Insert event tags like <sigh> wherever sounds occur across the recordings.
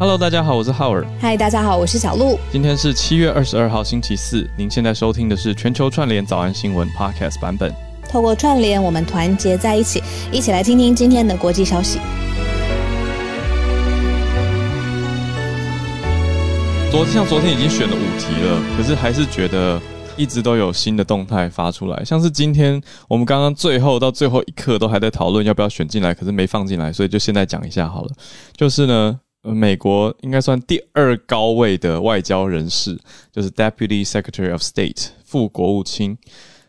Hello，大家好，我是浩尔。嗨，大家好，我是小鹿。今天是七月二十二号，星期四。您现在收听的是全球串联早安新闻 Podcast 版本。透过串联，我们团结在一起，一起来听听今天的国际消息。昨像昨天已经选了五题了，可是还是觉得一直都有新的动态发出来。像是今天我们刚刚最后到最后一刻都还在讨论要不要选进来，可是没放进来，所以就现在讲一下好了。就是呢，呃，美国应该算第二高位的外交人士，就是 Deputy Secretary of State 副国务卿，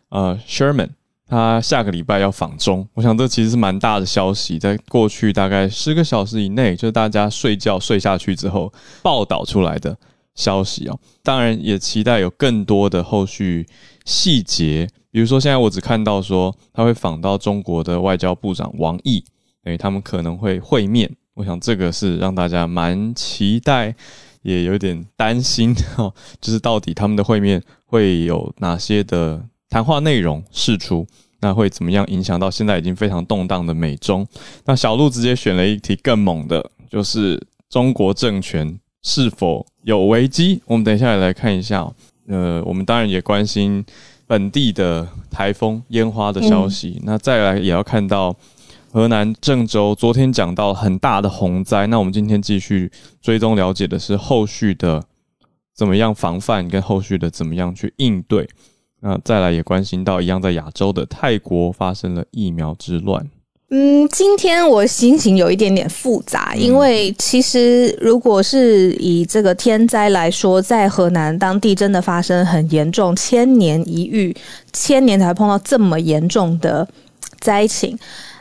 呃，Sherman。他下个礼拜要访中，我想这其实是蛮大的消息，在过去大概十个小时以内，就是大家睡觉睡下去之后报道出来的消息哦。当然也期待有更多的后续细节，比如说现在我只看到说他会访到中国的外交部长王毅，诶，他们可能会会面。我想这个是让大家蛮期待，也有点担心哈，就是到底他们的会面会有哪些的。谈话内容释出，那会怎么样影响到现在已经非常动荡的美中？那小鹿直接选了一题更猛的，就是中国政权是否有危机？我们等一下也来看一下。呃，我们当然也关心本地的台风烟花的消息。那再来也要看到河南郑州昨天讲到很大的洪灾。那我们今天继续追踪了解的是后续的怎么样防范，跟后续的怎么样去应对。那再来也关心到一样在亚洲的泰国发生了疫苗之乱。嗯，今天我心情有一点点复杂，因为其实如果是以这个天灾来说，在河南当地真的发生很严重，千年一遇，千年才碰到这么严重的灾情。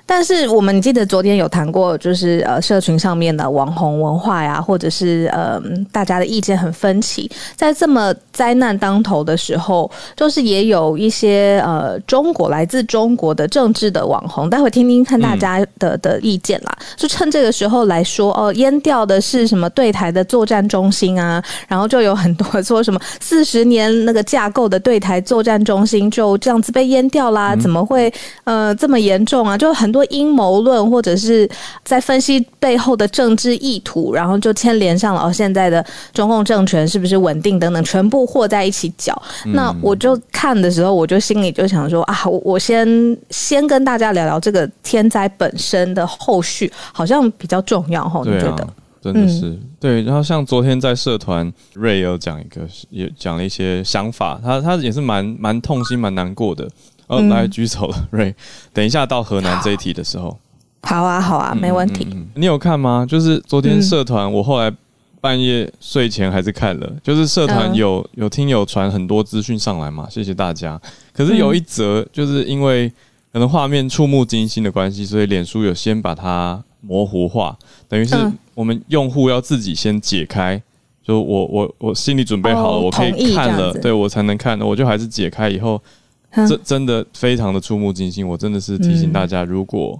但是我们记得昨天有谈过，就是呃，社群上面的网红文化呀，或者是呃，大家的意见很分歧。在这么灾难当头的时候，就是也有一些呃，中国来自中国的政治的网红，待会听听看大家的的意见啦。就趁这个时候来说，哦，淹掉的是什么对台的作战中心啊？然后就有很多说什么四十年那个架构的对台作战中心就这样子被淹掉啦？怎么会呃这么严重啊？就很多。阴谋论，或者是在分析背后的政治意图，然后就牵连上了哦，现在的中共政权是不是稳定等等，全部和在一起搅。那我就看的时候，我就心里就想说啊，我我先先跟大家聊聊这个天灾本身的后续，好像比较重要哈。你觉得？真的是对。然后像昨天在社团瑞有讲一个，也讲了一些想法，他他也是蛮蛮痛心、蛮难过的。哦，来举手了，<laughs> 瑞。等一下到河南这一题的时候，好啊，好啊，没问题。你有看吗？就是昨天社团，我后来半夜睡前还是看了。就是社团有有听友传很多资讯上来嘛，谢谢大家。可是有一则，就是因为可能画面触目惊心的关系，所以脸书有先把它模糊化，等于是我们用户要自己先解开。就我我我心里准备好了，我可以看了，对我才能看的。我就还是解开以后。这真的非常的触目惊心，我真的是提醒大家，如果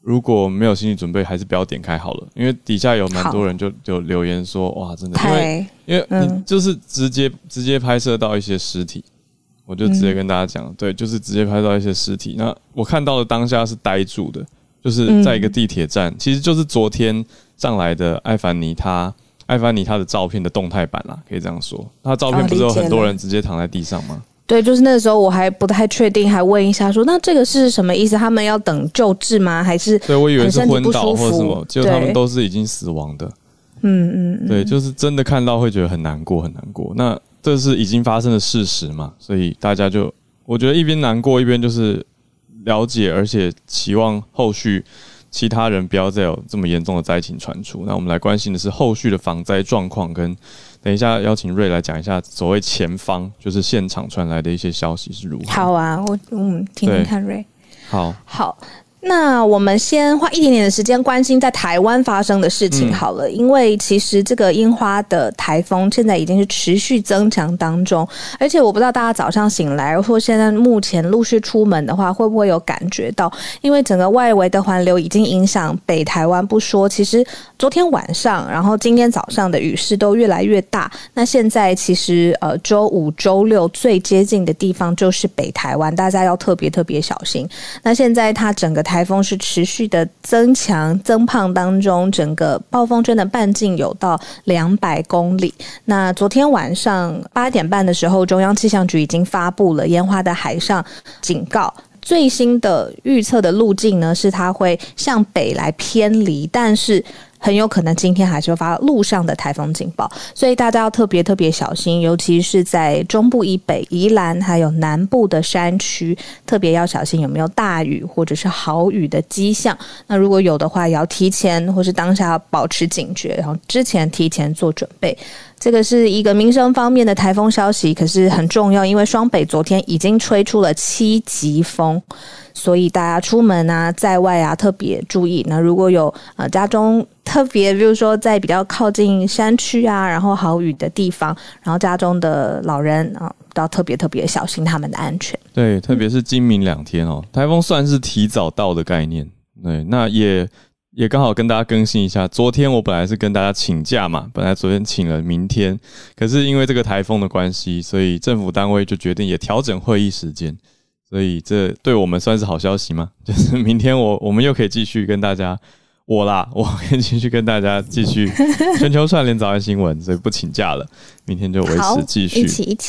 如果没有心理准备，还是不要点开好了，因为底下有蛮多人就就留言说，哇，真的，因为因为你就是直接直接拍摄到一些尸体，我就直接跟大家讲，对，就是直接拍到一些尸体。那我看到的当下是呆住的，就是在一个地铁站，其实就是昨天上来的艾凡尼他艾凡尼他的照片的动态版啦，可以这样说，他照片不是有很多人直接躺在地上吗？对，就是那个时候我还不太确定，还问一下说，那这个是什么意思？他们要等救治吗？还是对我以为是昏倒或什么，结果他们都是已经死亡的。嗯嗯，对，就是真的看到会觉得很难过，很难过。那这是已经发生的事实嘛？所以大家就我觉得一边难过一边就是了解，而且期望后续其他人不要再有这么严重的灾情传出。那我们来关心的是后续的防灾状况跟。等一下，邀请瑞来讲一下所谓前方，就是现场传来的一些消息是如何。好啊，我嗯，听听看瑞。好，好。那我们先花一点点的时间关心在台湾发生的事情好了，因为其实这个樱花的台风现在已经是持续增强当中，而且我不知道大家早上醒来或现在目前陆续出门的话，会不会有感觉到，因为整个外围的环流已经影响北台湾不说，其实昨天晚上，然后今天早上的雨势都越来越大。那现在其实呃周五、周六最接近的地方就是北台湾，大家要特别特别小心。那现在它整个台。台风是持续的增强增胖当中，整个暴风圈的半径有到两百公里。那昨天晚上八点半的时候，中央气象局已经发布了烟花的海上警告。最新的预测的路径呢，是它会向北来偏离，但是。很有可能今天还是会发路上的台风警报，所以大家要特别特别小心，尤其是在中部以北、宜兰还有南部的山区，特别要小心有没有大雨或者是豪雨的迹象。那如果有的话，也要提前或是当下保持警觉，然后之前提前做准备。这个是一个民生方面的台风消息，可是很重要，因为双北昨天已经吹出了七级风，所以大家出门啊，在外啊特别注意。那如果有呃家中特别，比如说在比较靠近山区啊，然后好雨的地方，然后家中的老人啊，都要特别特别小心他们的安全。对，特别是今明两天哦，台风算是提早到的概念。对，那也。也刚好跟大家更新一下，昨天我本来是跟大家请假嘛，本来昨天请了明天，可是因为这个台风的关系，所以政府单位就决定也调整会议时间，所以这对我们算是好消息嘛？<laughs> 就是明天我我们又可以继续跟大家，我啦，<laughs> 我可以继续跟大家继续 <laughs> 全球串联早安新闻，所以不请假了，明天就维持继续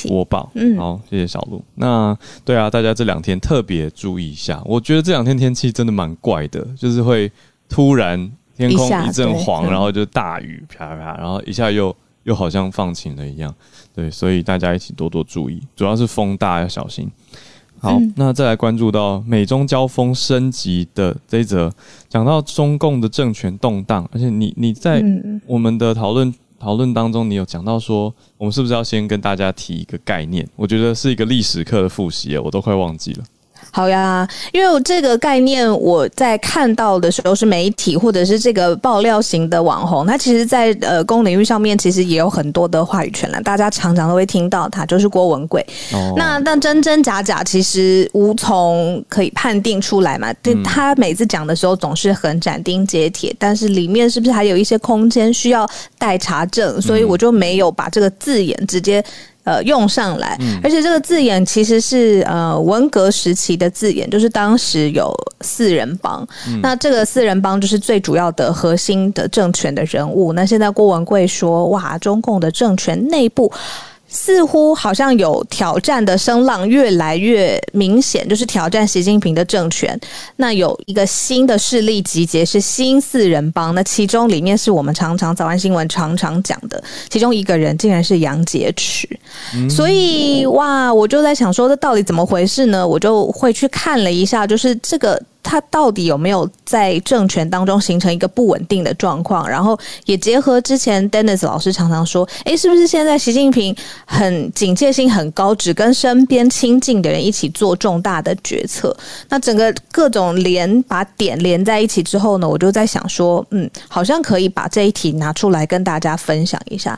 播报。嗯，好，谢谢小鹿。那对啊，大家这两天特别注意一下，我觉得这两天天气真的蛮怪的，就是会。突然天空一阵黄，然后就大雨啪啪，然后一下又又好像放晴了一样，对，所以大家一起多多注意，主要是风大要小心。好，那再来关注到美中交锋升级的这一则，讲到中共的政权动荡，而且你你在我们的讨论讨论当中，你有讲到说，我们是不是要先跟大家提一个概念？我觉得是一个历史课的复习，我都快忘记了。好呀，因为这个概念我在看到的时候是媒体或者是这个爆料型的网红，他其实，在呃公领域上面其实也有很多的话语权了，大家常常都会听到他，就是郭文贵。那但真真假假其实无从可以判定出来嘛。对他每次讲的时候总是很斩钉截铁，但是里面是不是还有一些空间需要待查证？所以我就没有把这个字眼直接。呃，用上来，而且这个字眼其实是呃文革时期的字眼，就是当时有四人帮，那这个四人帮就是最主要的核心的政权的人物。那现在郭文贵说，哇，中共的政权内部。似乎好像有挑战的声浪越来越明显，就是挑战习近平的政权。那有一个新的势力集结，是新四人帮。那其中里面是我们常常早安新闻常常讲的，其中一个人竟然是杨洁篪。所以哇，我就在想说，这到底怎么回事呢？我就会去看了一下，就是这个。他到底有没有在政权当中形成一个不稳定的状况？然后也结合之前 Dennis 老师常常说，诶，是不是现在习近平很警戒性很高，只跟身边亲近的人一起做重大的决策？那整个各种连把点连在一起之后呢，我就在想说，嗯，好像可以把这一题拿出来跟大家分享一下。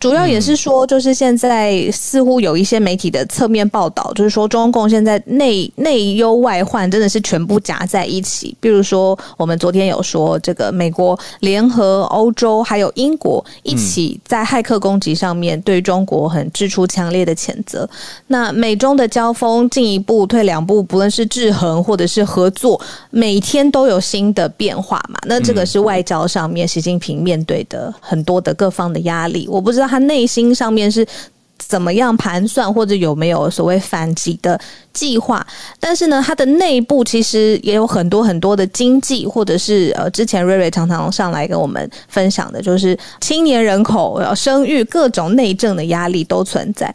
主要也是说，就是现在似乎有一些媒体的侧面报道，就是说中共现在内内忧外患真的是全部夹在一起。比如说，我们昨天有说，这个美国联合欧洲还有英国一起在骇客攻击上面对中国很支出强烈的谴责。那美中的交锋进一步退两步，不论是制衡或者是合作，每天都有新的变化嘛。那这个是外交上面习近平面对的很多的各方的压力。我不知道。他内心上面是怎么样盘算，或者有没有所谓反击的计划？但是呢，他的内部其实也有很多很多的经济，或者是呃，之前瑞瑞常常上来跟我们分享的，就是青年人口生育各种内政的压力都存在，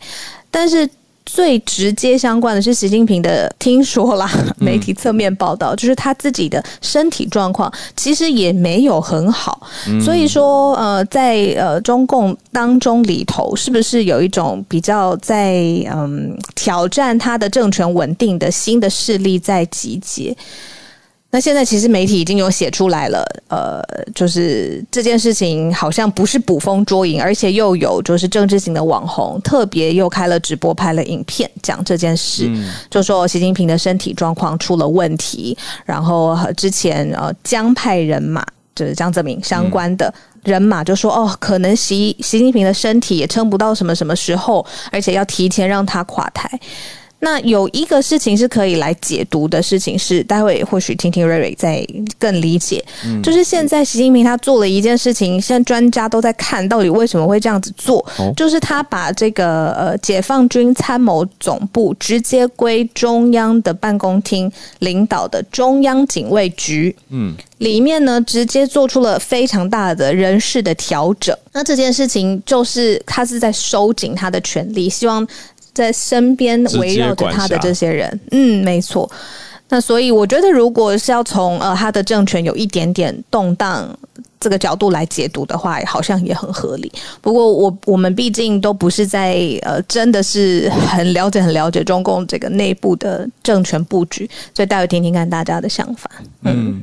但是。最直接相关的是习近平的，听说啦，媒体侧面报道，就是他自己的身体状况其实也没有很好，所以说呃，在呃中共当中里头，是不是有一种比较在嗯挑战他的政权稳定的新的势力在集结？那现在其实媒体已经有写出来了，呃，就是这件事情好像不是捕风捉影，而且又有就是政治型的网红特别又开了直播拍了影片讲这件事，就说习近平的身体状况出了问题，然后之前呃江派人马就是江泽民相关的人马就说哦，可能习习近平的身体也撑不到什么什么时候，而且要提前让他垮台。那有一个事情是可以来解读的事情是，待会或许听听瑞瑞再更理解，就是现在习近平他做了一件事情，现在专家都在看到底为什么会这样子做，就是他把这个呃解放军参谋总部直接归中央的办公厅领导的中央警卫局，嗯，里面呢直接做出了非常大的人事的调整，那这件事情就是他是在收紧他的权力，希望。在身边围绕着他的这些人，嗯，没错。那所以我觉得，如果是要从呃他的政权有一点点动荡这个角度来解读的话，好像也很合理。不过我我们毕竟都不是在呃真的是很了解很了解中共这个内部的政权布局，所以待会听听看大家的想法。嗯，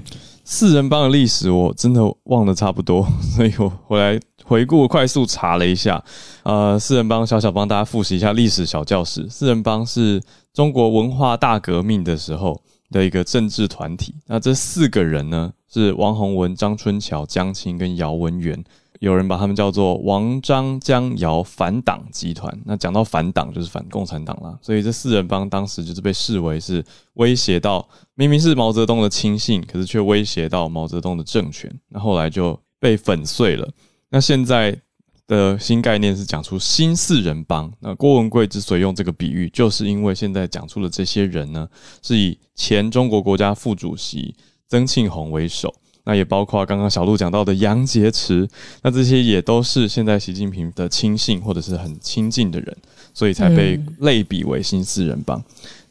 四人帮的历史我真的忘得差不多，<laughs> 所以我回来。回顾快速查了一下，呃，四人帮小小帮大家复习一下历史小教室。四人帮是中国文化大革命的时候的一个政治团体。那这四个人呢，是王洪文、张春桥、江青跟姚文元。有人把他们叫做王张江姚反党集团。那讲到反党，就是反共产党啦。所以这四人帮当时就是被视为是威胁到，明明是毛泽东的亲信，可是却威胁到毛泽东的政权。那后来就被粉碎了。那现在的新概念是讲出新四人帮。那郭文贵之所以用这个比喻，就是因为现在讲出的这些人呢，是以前中国国家副主席曾庆红为首，那也包括刚刚小鹿讲到的杨洁篪，那这些也都是现在习近平的亲信或者是很亲近的人，所以才被类比为新四人帮。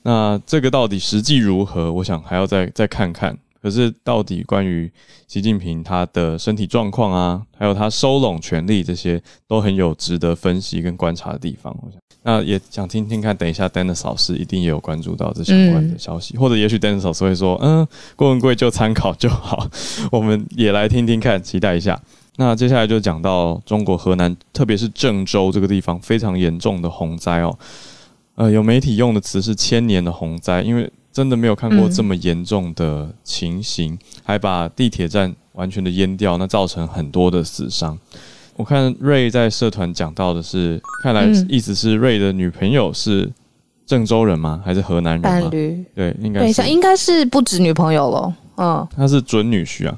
那这个到底实际如何？我想还要再再看看。可是，到底关于习近平他的身体状况啊，还有他收拢权力这些，都很有值得分析跟观察的地方。我想，那也想听听看，等一下 Dennis 老师一定也有关注到这相关的消息，或者也许 Dennis 老师会说，嗯，郭文贵就参考就好。我们也来听听看，期待一下。那接下来就讲到中国河南，特别是郑州这个地方非常严重的洪灾哦。呃，有媒体用的词是千年的洪灾，因为。真的没有看过这么严重的情形，还把地铁站完全的淹掉，那造成很多的死伤。我看瑞在社团讲到的是，看来意思是瑞的女朋友是郑州人吗？还是河南人？伴侣对，应该是应该是不止女朋友了。嗯，他是准女婿啊。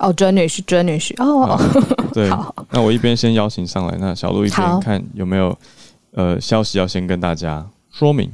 哦，准女婿，准女婿。哦，<laughs> 对。那我一边先邀请上来，那小鹿一边看有没有呃消息要先跟大家说明。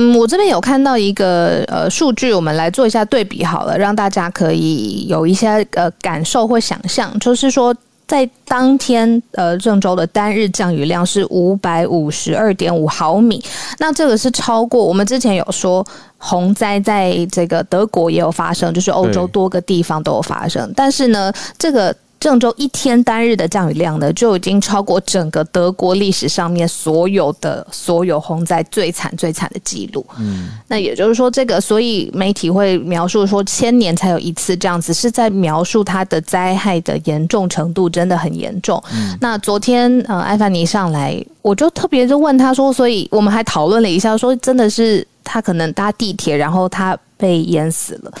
嗯，我这边有看到一个呃数据，我们来做一下对比好了，让大家可以有一些呃感受或想象，就是说在当天呃郑州的单日降雨量是五百五十二点五毫米，那这个是超过我们之前有说洪灾在这个德国也有发生，就是欧洲多个地方都有发生，但是呢这个。郑州一天单日的降雨量呢，就已经超过整个德国历史上面所有的所有洪灾最惨最惨的记录。嗯，那也就是说，这个所以媒体会描述说，千年才有一次这样子，是在描述它的灾害的严重程度真的很严重。嗯，那昨天呃，艾凡尼上来，我就特别就问他说，所以我们还讨论了一下，说真的是他可能搭地铁，然后他被淹死了。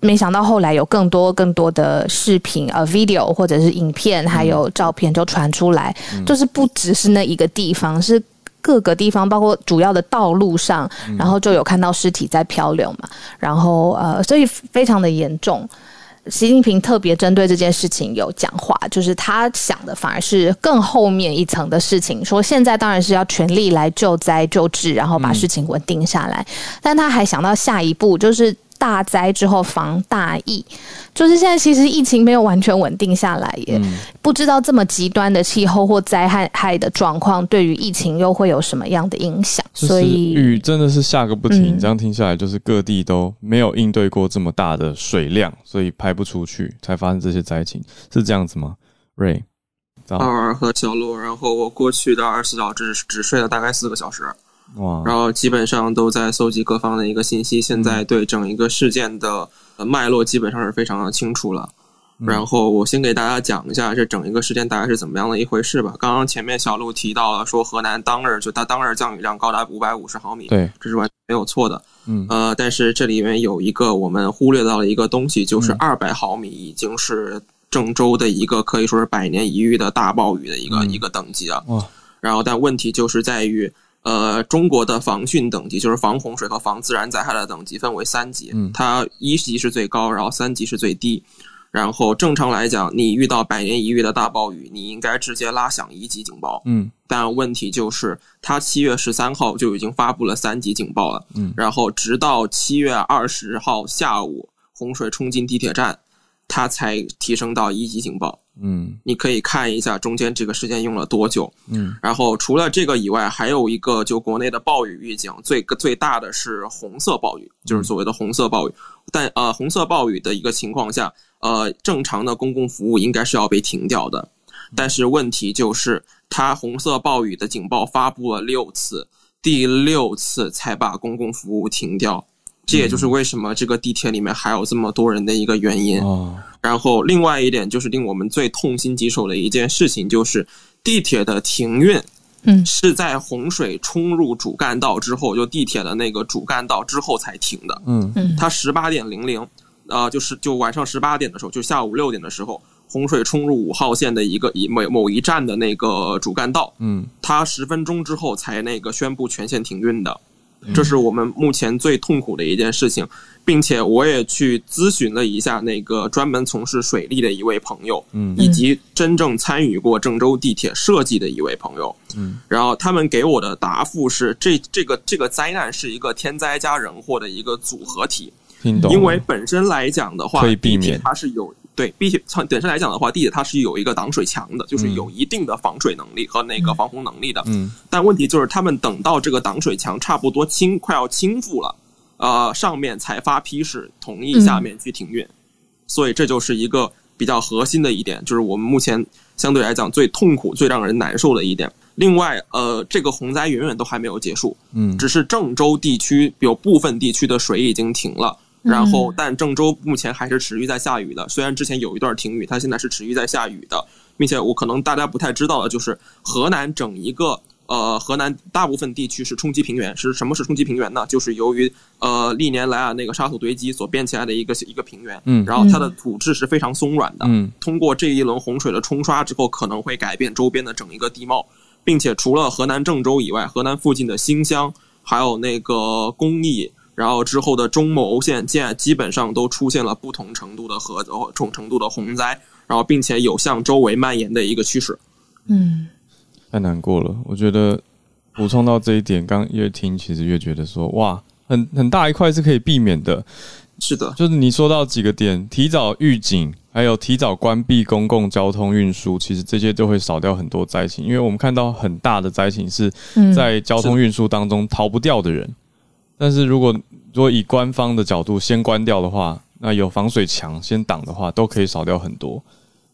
没想到后来有更多更多的视频呃 video 或者是影片，还有照片就传出来，就是不只是那一个地方，是各个地方，包括主要的道路上，然后就有看到尸体在漂流嘛，然后呃，所以非常的严重。习近平特别针对这件事情有讲话，就是他想的反而是更后面一层的事情，说现在当然是要全力来救灾救治，然后把事情稳定下来，但他还想到下一步就是。大灾之后防大疫，就是现在其实疫情没有完全稳定下来，也不知道这么极端的气候或灾害害的状况对于疫情又会有什么样的影响。所以雨真的是下个不停，这样听下来就是各地都没有应对过这么大的水量，所以排不出去才发生这些灾情，是这样子吗？Ray，二儿和小鹿，然后我过去的二十四小时只睡了大概四个小时。哇！然后基本上都在搜集各方的一个信息，现在对整一个事件的脉络基本上是非常的清楚了。然后我先给大家讲一下这整一个事件大概是怎么样的一回事吧。刚刚前面小鹿提到了说河南当日就它当日降雨量高达五百五十毫米，对，这是完全没有错的。嗯，呃，但是这里面有一个我们忽略到了一个东西，就是二百毫米已经是郑州的一个可以说是百年一遇的大暴雨的一个一个等级了。哇！然后但问题就是在于。呃，中国的防汛等级就是防洪水和防自然灾害的等级分为三级，它一级是最高，然后三级是最低。然后正常来讲，你遇到百年一遇的大暴雨，你应该直接拉响一级警报。嗯，但问题就是，它七月十三号就已经发布了三级警报了。嗯，然后直到七月二十号下午，洪水冲进地铁站，它才提升到一级警报。嗯，你可以看一下中间这个时间用了多久。嗯，然后除了这个以外，还有一个就国内的暴雨预警，最最大的是红色暴雨，就是所谓的红色暴雨。但呃，红色暴雨的一个情况下。呃，正常的公共服务应该是要被停掉的，但是问题就是，它红色暴雨的警报发布了六次，第六次才把公共服务停掉，这也就是为什么这个地铁里面还有这么多人的一个原因。然后，另外一点就是令我们最痛心疾首的一件事情，就是地铁的停运，嗯，是在洪水冲入主干道之后，就地铁的那个主干道之后才停的。嗯嗯，它十八点零零。呃，就是就晚上十八点的时候，就下午六点的时候，洪水冲入五号线的一个一某某一站的那个主干道，嗯，它十分钟之后才那个宣布全线停运的，这是我们目前最痛苦的一件事情，并且我也去咨询了一下那个专门从事水利的一位朋友，嗯，以及真正参与过郑州地铁设计的一位朋友，嗯，然后他们给我的答复是，这这个这个灾难是一个天灾加人祸的一个组合体。因为本身来讲的话，地铁它是有对，地铁从本身来讲的话，地铁它是有一个挡水墙的，就是有一定的防水能力和那个防洪能力的。嗯，但问题就是他们等到这个挡水墙差不多倾快要倾覆了，呃，上面才发批示同意下面去停运，所以这就是一个比较核心的一点，就是我们目前相对来讲最痛苦、最让人难受的一点。另外，呃，这个洪灾远远都还没有结束，嗯，只是郑州地区有部分地区的水已经停了。然后，但郑州目前还是持续在下雨的。虽然之前有一段停雨，它现在是持续在下雨的，并且我可能大家不太知道的就是，河南整一个呃，河南大部分地区是冲积平原。是什么是冲积平原呢？就是由于呃历年来啊那个沙土堆积所变起来的一个一个平原。嗯。然后它的土质是非常松软的。嗯。通过这一轮洪水的冲刷之后，可能会改变周边的整一个地貌，并且除了河南郑州以外，河南附近的新乡还有那个公益。然后之后的中牟县建基本上都出现了不同程度的和不同程度的洪灾，然后并且有向周围蔓延的一个趋势。嗯，太难过了。我觉得补充到这一点，刚越听其实越觉得说，哇，很很大一块是可以避免的。是的，就是你说到几个点，提早预警，还有提早关闭公共交通运输，其实这些都会少掉很多灾情。因为我们看到很大的灾情是在交通运输当中逃不掉的人。但是如果如果以官方的角度先关掉的话，那有防水墙先挡的话，都可以少掉很多。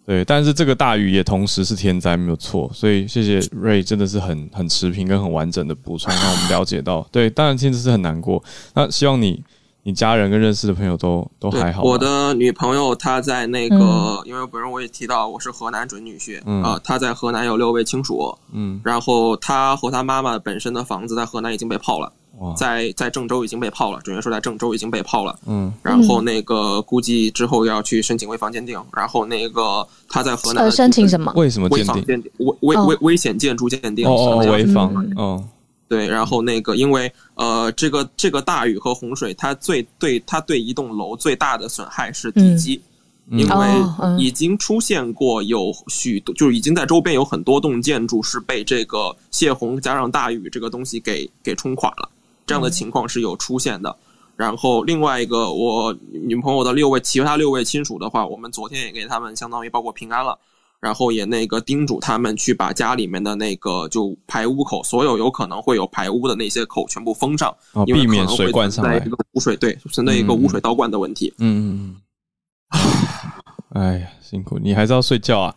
对，但是这个大雨也同时是天灾，没有错。所以谢谢瑞，真的是很很持平跟很完整的补充，让我们了解到。对，当然现在是很难过。那希望你你家人跟认识的朋友都都还好。我的女朋友她在那个，因为本人我也提到我是河南准女婿啊，她在河南有六位亲属。嗯，然后她和她妈妈本身的房子在河南已经被泡了。在在郑州已经被泡了，准确说在郑州已经被泡了。嗯，然后那个估计之后要去申请危房鉴定，然后那个他在河南申请什么？为什么危房鉴定？危危危危险建筑鉴定？哦哦，危房。哦，对，然后那个因为呃，这个这个大雨和洪水，它最对它对一栋楼最大的损害是地基。因为已经出现过有许多，就是已经在周边有很多栋建筑是被这个泄洪加上大雨这个东西给给冲垮了，这样的情况是有出现的。然后另外一个，我女朋友的六位其他六位亲属的话，我们昨天也给他们相当于报过平安了，然后也那个叮嘱他们去把家里面的那个就排污口，所有有可能会有排污的那些口全部封上，避免水灌上来，一个污水对存在一个污水倒灌的问题。嗯嗯嗯。哎呀，辛苦你还是要睡觉啊。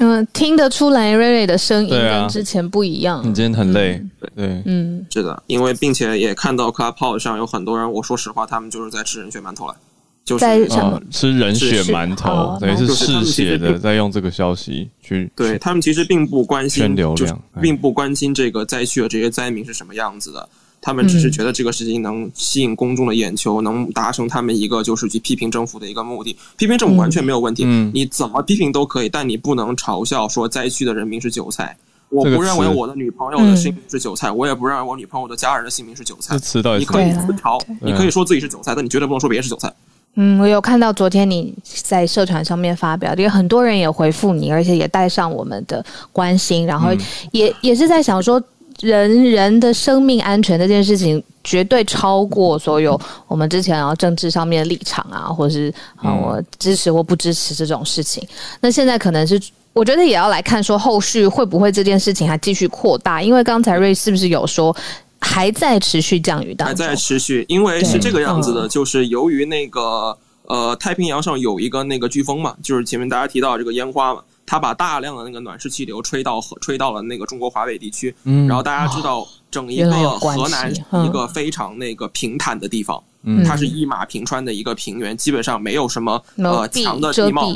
嗯，听得出来瑞瑞的声音跟之前不一样。你今天很累，对，嗯，是的，因为并且也看到 Clubhouse 上有很多人，我说实话，他们就是在吃人血馒头了，就是在吃人血馒头，等于是嗜血的，在用这个消息去。对他们其实并不关心流量，并不关心这个灾区的这些灾民是什么样子的。他们只是觉得这个事情能吸引公众的眼球，能达成他们一个就是去批评政府的一个目的。批评政府完全没有问题，你怎么批评都可以，但你不能嘲笑说灾区的人民是韭菜，我不认为我的女朋友的性命是韭菜，我也不认为我女朋友的家人的性命是韭菜。你可以自嘲，你可以说自己是韭菜，但你绝对不能说别人是韭菜。嗯，我有看到昨天你在社团上面发表，因为很多人也回复你，而且也带上我们的关心，然后也也是在想说，人人的生命安全这件事情绝对超过所有我们之前然后政治上面的立场啊，或者是啊我支持或不支持这种事情。那现在可能是我觉得也要来看说后续会不会这件事情还继续扩大，因为刚才瑞是不是有说？还在持续降雨当中，还在持续，因为是这个样子的，就是由于那个呃太平洋上有一个那个飓风嘛，就是前面大家提到这个烟花嘛，它把大量的那个暖湿气流吹到和吹到了那个中国华北地区，然后大家知道整一个河南一个非常那个平坦的地方。它是一马平川的一个平原，基本上没有什么呃强的地貌，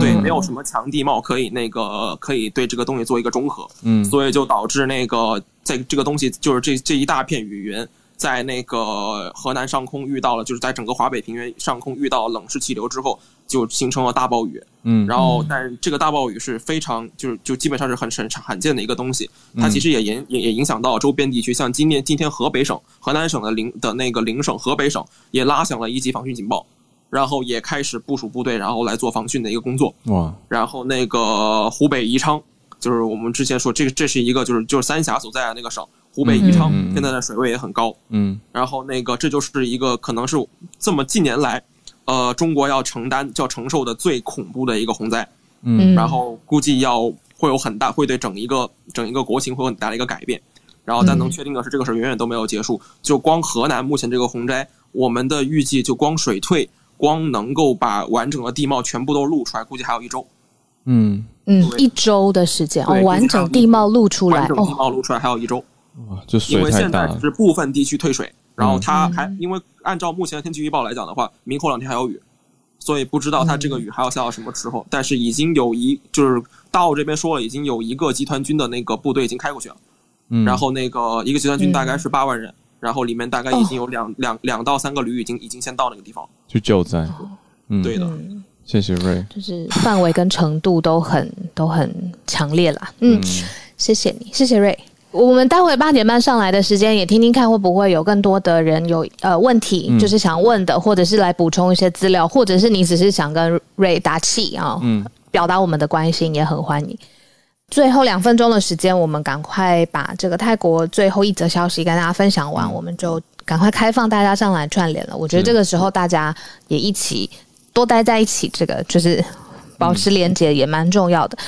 对，没有什么强地貌可以那个可以对这个东西做一个中和，嗯，所以就导致那个在这个东西就是这这一大片雨云。在那个河南上空遇到了，就是在整个华北平原上空遇到冷湿气流之后，就形成了大暴雨。嗯，然后，但是这个大暴雨是非常，就是就基本上是很很罕见的一个东西。它其实也影也也影响到周边地区，像今年今天河北省、河南省的邻的那个邻省河北省也拉响了一级防汛警报，然后也开始部署部队，然后来做防汛的一个工作。哇，然后那个湖北宜昌，就是我们之前说这个这是一个就是就是三峡所在的那个省。湖北宜昌现在的水位也很高，嗯，然后那个这就是一个可能是这么近年来，呃，中国要承担、要承受的最恐怖的一个洪灾，嗯，然后估计要会有很大，会对整一个整一个国情会有很大的一个改变，然后但能确定的是，这个事远远都没有结束。就光河南目前这个洪灾，我们的预计就光水退，光能够把完整的地貌全部都露出来，估计还有一周。嗯。嗯，一周的时间哦，完整地貌露出来，完整地貌露出来还有一周。哇，就因为现在是部分地区退水，然后它还因为按照目前的天气预报来讲的话，明后两天还有雨，所以不知道它这个雨还要下到什么时候。但是已经有一就是大澳这边说了，已经有一个集团军的那个部队已经开过去了，嗯，然后那个一个集团军大概是八万人，然后里面大概已经有两两两到三个旅已经已经先到那个地方去救灾。嗯，对的，谢谢瑞，就是范围跟程度都很都很强烈了。嗯，谢谢你，谢谢瑞。我们待会八点半上来的时间，也听听看会不会有更多的人有呃问题，就是想问的，或者是来补充一些资料，或者是你只是想跟瑞打气啊，嗯，表达我们的关心，也很欢迎。最后两分钟的时间，我们赶快把这个泰国最后一则消息跟大家分享完，我们就赶快开放大家上来串联了。我觉得这个时候大家也一起多待在一起，这个就是保持连接也蛮重要的。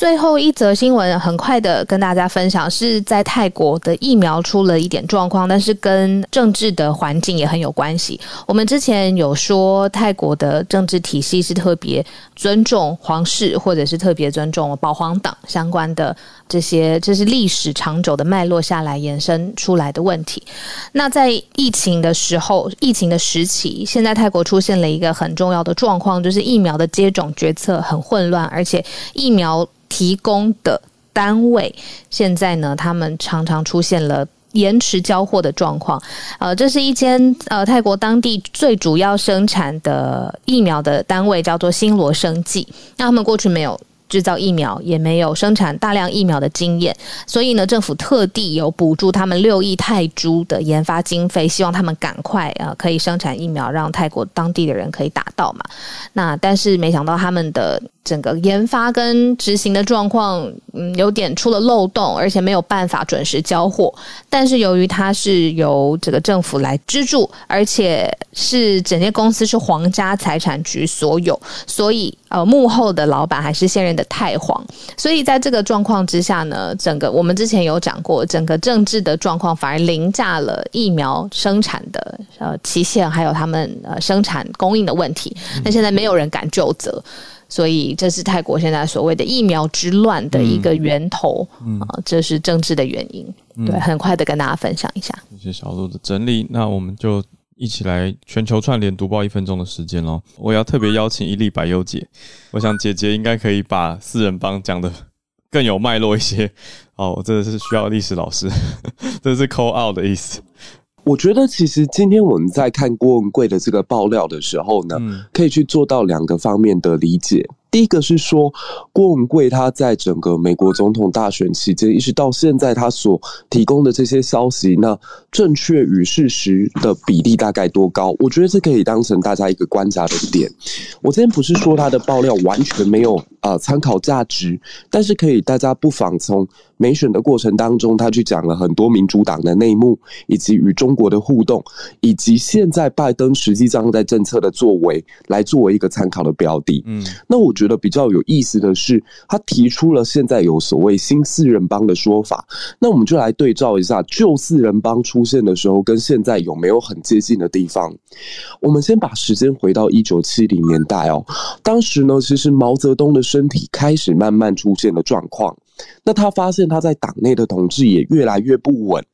最后一则新闻，很快的跟大家分享，是在泰国的疫苗出了一点状况，但是跟政治的环境也很有关系。我们之前有说，泰国的政治体系是特别尊重皇室，或者是特别尊重保皇党相关的这些，<laughs> 这是历史长久的脉络下来延伸出来的问题。那在疫情的时候，疫情的时期，现在泰国出现了一个很重要的状况，就是疫苗的接种决策很混乱，而且疫苗。提供的单位现在呢，他们常常出现了延迟交货的状况。呃，这是一间呃泰国当地最主要生产的疫苗的单位，叫做新罗生技。那他们过去没有。制造疫苗也没有生产大量疫苗的经验，所以呢，政府特地有补助他们六亿泰铢的研发经费，希望他们赶快啊可以生产疫苗，让泰国当地的人可以打到嘛。那但是没想到他们的整个研发跟执行的状况，嗯，有点出了漏洞，而且没有办法准时交货。但是由于它是由这个政府来资助，而且是整间公司是皇家财产局所有，所以呃幕后的老板还是现任的太皇。所以在这个状况之下呢，整个我们之前有讲过，整个政治的状况反而凌驾了疫苗生产的呃期限，还有他们呃生产供应的问题。那现在没有人敢就责。所以这是泰国现在所谓的疫苗之乱的一个源头啊，这是政治的原因。对，很快的跟大家分享一下。谢谢小鹿的整理，那我们就一起来全球串联读报一分钟的时间喽。我要特别邀请伊丽百优姐，我想姐姐应该可以把四人帮讲的更有脉络一些。哦，我真的是需要历史老师，<laughs> 这是 call out 的意思。我觉得其实今天我们在看郭文贵的这个爆料的时候呢，可以去做到两个方面的理解。第一个是说，郭文贵他在整个美国总统大选期间，一直到现在，他所提供的这些消息，那正确与事实的比例大概多高？我觉得这可以当成大家一个观察的点。我今天不是说他的爆料完全没有啊参考价值，但是可以大家不妨从美选的过程当中，他去讲了很多民主党的内幕，以及与中国的互动，以及现在拜登实际上在政策的作为，来作为一个参考的标的。嗯，那我。觉得比较有意思的是，他提出了现在有所谓新四人帮的说法。那我们就来对照一下旧四人帮出现的时候，跟现在有没有很接近的地方。我们先把时间回到一九七零年代哦，当时呢，其实毛泽东的身体开始慢慢出现了状况。那他发现他在党内的统治也越来越不稳，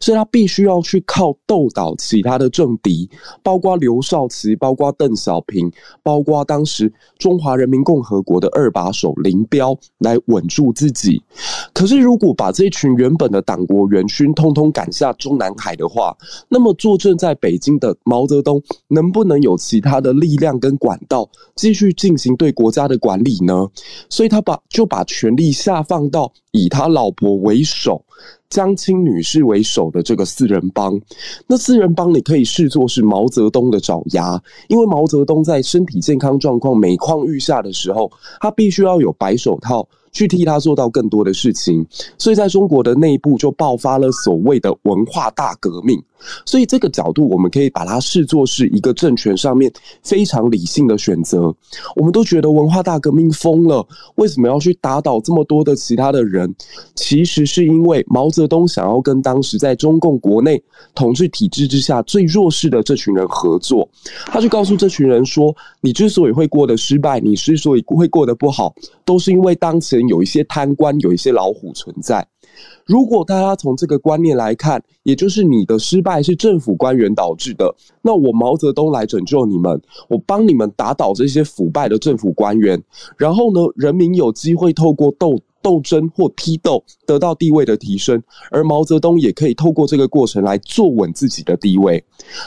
所以他必须要去靠斗倒其他的政敌，包括刘少奇，包括邓小平，包括当时中华人民共和国的二把手林彪来稳住自己。可是，如果把这群原本的党国元勋通通赶下中南海的话，那么坐镇在北京的毛泽东能不能有其他的力量跟管道继续进行对国家的管理呢？所以他把就把权力下放。到以他老婆为首，江青女士为首的这个四人帮，那四人帮你可以视作是毛泽东的爪牙，因为毛泽东在身体健康状况每况愈下的时候，他必须要有白手套。去替他做到更多的事情，所以在中国的内部就爆发了所谓的文化大革命。所以这个角度，我们可以把它视作是一个政权上面非常理性的选择。我们都觉得文化大革命疯了，为什么要去打倒这么多的其他的人？其实是因为毛泽东想要跟当时在中共国内统治体制之下最弱势的这群人合作。他就告诉这群人说：“你之所以会过得失败，你之所以会过得不好，都是因为当前。”有一些贪官，有一些老虎存在。如果大家从这个观念来看，也就是你的失败是政府官员导致的，那我毛泽东来拯救你们，我帮你们打倒这些腐败的政府官员，然后呢，人民有机会透过斗。斗争或批斗得到地位的提升，而毛泽东也可以透过这个过程来坐稳自己的地位。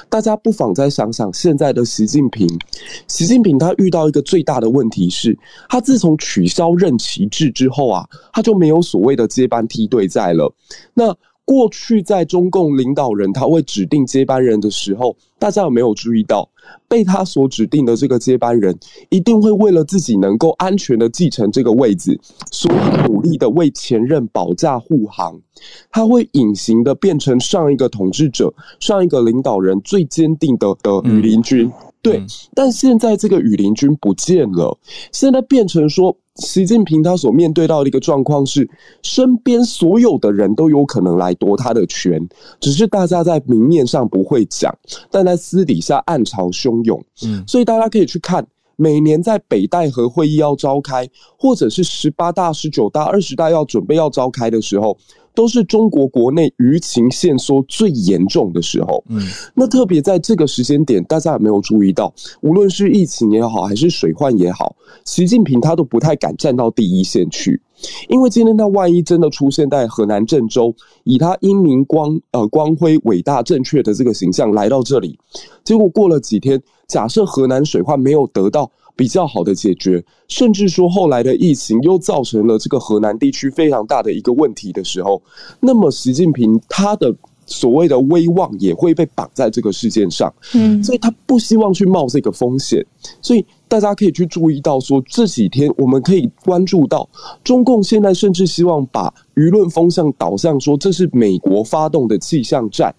大家不妨再想想现在的习近平，习近平他遇到一个最大的问题是，他自从取消任期制之后啊，他就没有所谓的接班梯队在了。那过去在中共领导人他会指定接班人的时候，大家有没有注意到，被他所指定的这个接班人一定会为了自己能够安全的继承这个位置，所以努力的为前任保驾护航。他会隐形的变成上一个统治者、上一个领导人最坚定的的羽林军。对，但现在这个羽林军不见了，现在变成说。习近平他所面对到的一个状况是，身边所有的人都有可能来夺他的权，只是大家在明面上不会讲，但在私底下暗潮汹涌。嗯，所以大家可以去看，每年在北戴河会议要召开，或者是十八大、十九大、二十大要准备要召开的时候。都是中国国内舆情限缩最严重的时候。嗯，那特别在这个时间点，大家有没有注意到，无论是疫情也好，还是水患也好，习近平他都不太敢站到第一线去，因为今天他万一真的出现在河南郑州，以他英明光呃光辉伟大正确的这个形象来到这里，结果过了几天，假设河南水患没有得到。比较好的解决，甚至说后来的疫情又造成了这个河南地区非常大的一个问题的时候，那么习近平他的所谓的威望也会被绑在这个事件上，嗯，所以他不希望去冒这个风险，所以大家可以去注意到说这几天我们可以关注到中共现在甚至希望把舆论风向导向说这是美国发动的气象战。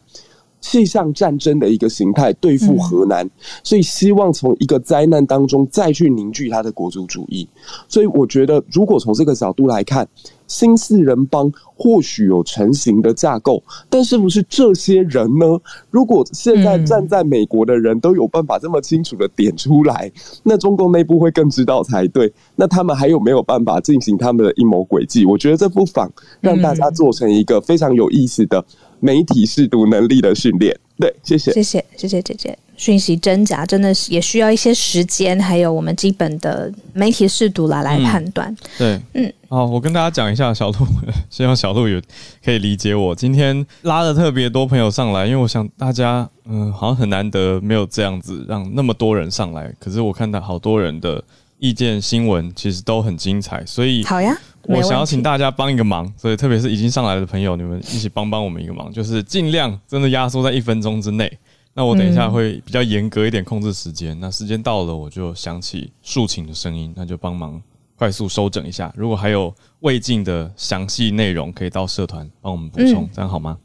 气象战争的一个形态对付河南，所以希望从一个灾难当中再去凝聚他的国族主义。所以我觉得，如果从这个角度来看，新四人帮或许有成型的架构，但是不是这些人呢？如果现在站在美国的人都有办法这么清楚的点出来，那中共内部会更知道才对。那他们还有没有办法进行他们的阴谋诡计？我觉得这不妨让大家做成一个非常有意思的。媒体试读能力的训练，对，谢谢，谢谢，谢谢姐姐。讯息真假真的是也需要一些时间，还有我们基本的媒体试读来来判断。对，嗯，好，我跟大家讲一下，小鹿，<laughs> 希望小鹿也可以理解我。今天拉了特别多朋友上来，因为我想大家，嗯，好像很难得没有这样子让那么多人上来，可是我看到好多人的意见、新闻，其实都很精彩。所以好呀，我想要请大家帮一个忙，所以特别是已经上来的朋友，你们一起帮帮我们一个忙，就是尽量真的压缩在一分钟之内。那我等一下会比较严格一点控制时间。那时间到了，我就想起竖琴的声音，那就帮忙快速收整一下。如果还有未尽的详细内容，可以到社团帮我们补充，这样好吗？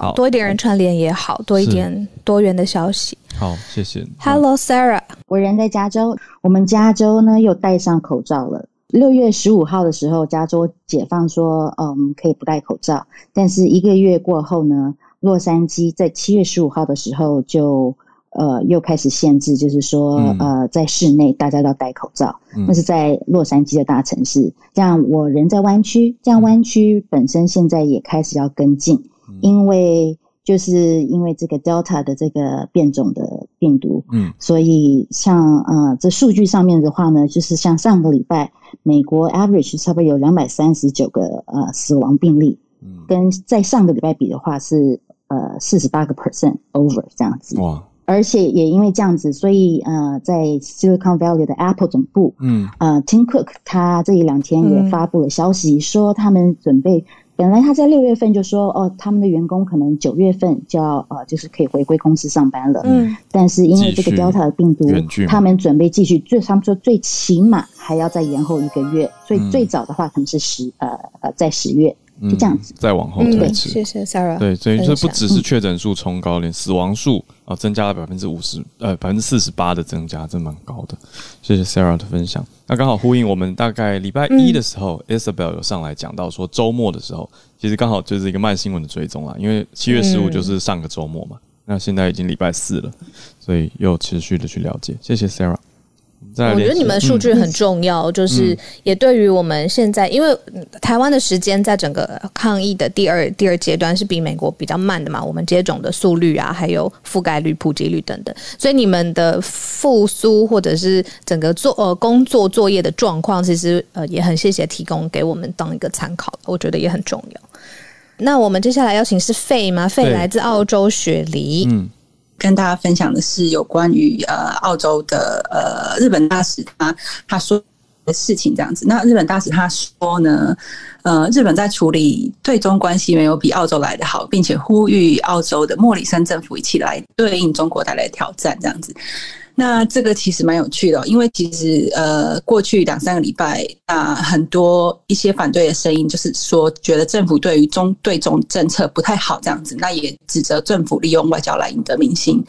好多一点人串联也好多一点多元的消息。好，谢谢。Hello Sarah，我人在加州，我们加州呢又戴上口罩了。六月十五号的时候，加州解放说，嗯，可以不戴口罩。但是一个月过后呢？洛杉矶在七月十五号的时候就呃又开始限制，就是说呃在室内大家都要戴口罩。那是在洛杉矶的大城市。这样我人在湾区，这样湾区本身现在也开始要跟进，因为就是因为这个 Delta 的这个变种的病毒，嗯，所以像呃这数据上面的话呢，就是像上个礼拜美国 average 差不多有两百三十九个呃死亡病例，嗯跟在上个礼拜比的话是。呃，四十八个 percent over 这样子，哇！而且也因为这样子，所以呃，在 Silicon Valley 的 Apple 总部，嗯，呃，Tim Cook 他这一两天也发布了消息，说他们准备，本来他在六月份就说，哦，他们的员工可能九月份就要呃，就是可以回归公司上班了，嗯，但是因为这个 Delta 的病毒，他们准备继续，最他们说最起码还要再延后一个月，所以最早的话可能是十呃呃在十月。就这样子，再往后推迟。谢谢 Sarah。对，所以这不只是确诊数冲高，连死亡数啊增加了百分之五十，呃，百分之四十八的增加，真蛮高的。谢谢 Sarah 的分享。那刚好呼应我们大概礼拜一的时候，Isabel 有上来讲到说，周末的时候其实刚好就是一个慢新闻的追踪啦，因为七月十五就是上个周末嘛。那现在已经礼拜四了，所以又持续的去了解。谢谢 Sarah。我觉得你们数据很重要，就是也对于我们现在，因为台湾的时间在整个抗疫的第二第二阶段是比美国比较慢的嘛，我们接种的速率啊，还有覆盖率、普及率等等，所以你们的复苏或者是整个做呃工作作业的状况，其实呃也很谢谢提供给我们当一个参考，我觉得也很重要。那我们接下来邀请是费吗？费来自澳洲雪梨，嗯。跟大家分享的是有关于呃澳洲的呃日本大使他他说的事情这样子。那日本大使他说呢，呃，日本在处理对中关系没有比澳洲来的好，并且呼吁澳洲的莫里森政府一起来对应中国带来的挑战这样子。那这个其实蛮有趣的，因为其实呃，过去两三个礼拜，那很多一些反对的声音，就是说觉得政府对于中对中政策不太好这样子，那也指责政府利用外交来赢得民心。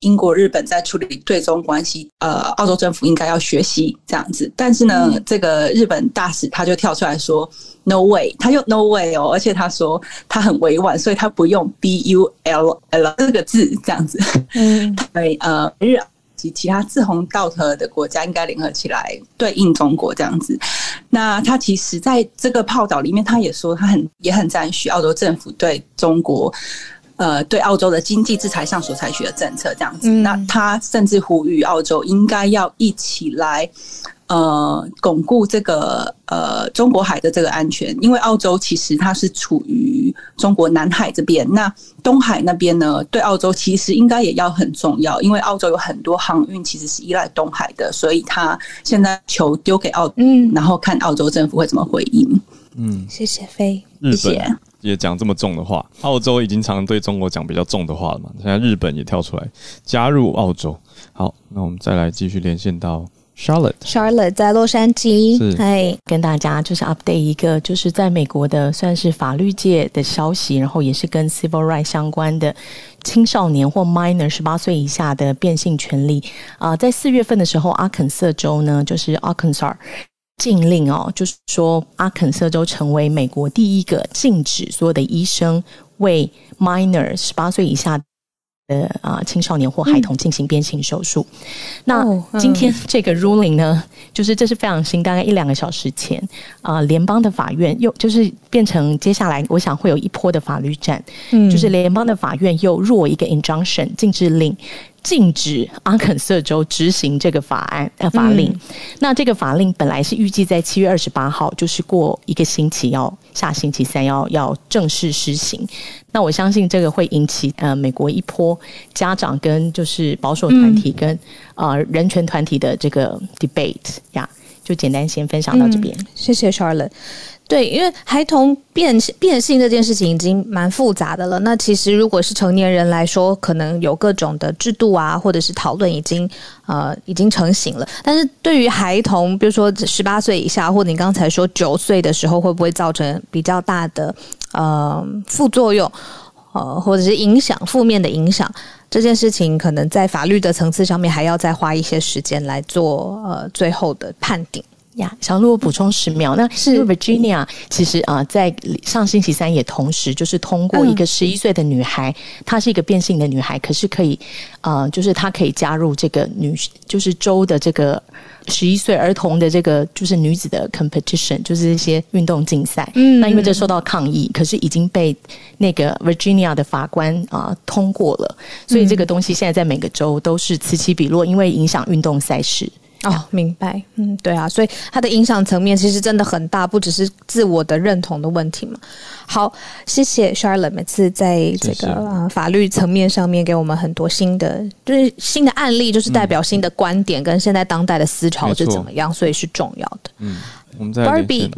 英国、日本在处理对中关系，呃，澳洲政府应该要学习这样子。但是呢，这个日本大使他就跳出来说 “No way”，他用 “No way” 哦，而且他说他很委婉，所以他不用 “B U L L” 这个字这样子。嗯，<laughs> 对，呃，日。及其他志同道合的国家应该联合起来对应中国这样子。那他其实在这个报道里面，他也说他很也很赞许澳洲政府对中国，呃，对澳洲的经济制裁上所采取的政策这样子。那他甚至呼吁澳洲应该要一起来。呃，巩固这个呃中国海的这个安全，因为澳洲其实它是处于中国南海这边，那东海那边呢，对澳洲其实应该也要很重要，因为澳洲有很多航运其实是依赖东海的，所以他现在球丢给澳，嗯，然后看澳洲政府会怎么回应。嗯，谢谢飞，谢谢也讲这么重的话，澳洲已经常对中国讲比较重的话了嘛，现在日本也跳出来加入澳洲。好，那我们再来继续连线到。Charlotte，Charlotte 在洛杉矶，哎，跟大家就是 update 一个，就是在美国的算是法律界的消息，然后也是跟 civil right 相关的青少年或 minor 十八岁以下的变性权利。啊，在四月份的时候，阿肯色州呢，就是 Arkansas 禁令哦，就是说阿肯色州成为美国第一个禁止所有的医生为 minor 十八岁以下。呃啊，青少年或孩童进行变性手术。那今天这个 ruling 呢，就是这是非常新，大概一两个小时前啊，联邦的法院又就是变成接下来，我想会有一波的法律战。嗯，就是联邦的法院又入一个 injunction 禁止令。禁止阿肯色州执行这个法案呃法令。那这个法令本来是预计在七月二十八号，就是过一个星期要下星期三要要正式施行。那我相信这个会引起呃美国一波家长跟就是保守团体跟呃人权团体的这个 debate 呀。就简单先分享到这边，谢谢 Charlotte。对，因为孩童变变性这件事情已经蛮复杂的了。那其实如果是成年人来说，可能有各种的制度啊，或者是讨论已经呃已经成型了。但是对于孩童，比如说十八岁以下，或者你刚才说九岁的时候，会不会造成比较大的呃副作用，呃或者是影响负面的影响？这件事情可能在法律的层次上面还要再花一些时间来做呃最后的判定呀。小鹿我补充十秒，那是 Virginia 其实啊在上星期三也同时就是通过一个十一岁的女孩，她是一个变性的女孩，可是可以啊就是她可以加入这个女就是州的这个。十一岁儿童的这个就是女子的 competition，就是一些运动竞赛。嗯，那因为这受到抗议，可是已经被那个 Virginia 的法官啊通过了，所以这个东西现在在每个州都是此起彼落，因为影响运动赛事。哦，明白。嗯，对啊，所以它的影响层面其实真的很大，不只是自我的认同的问题嘛。好，谢谢 Charlotte，每次在这个啊法律层面上面给我们很多新的，就是新的案例，就是代表新的观点跟现在当代的思潮是怎么样，所以是重要的。嗯，我们在 Barbie，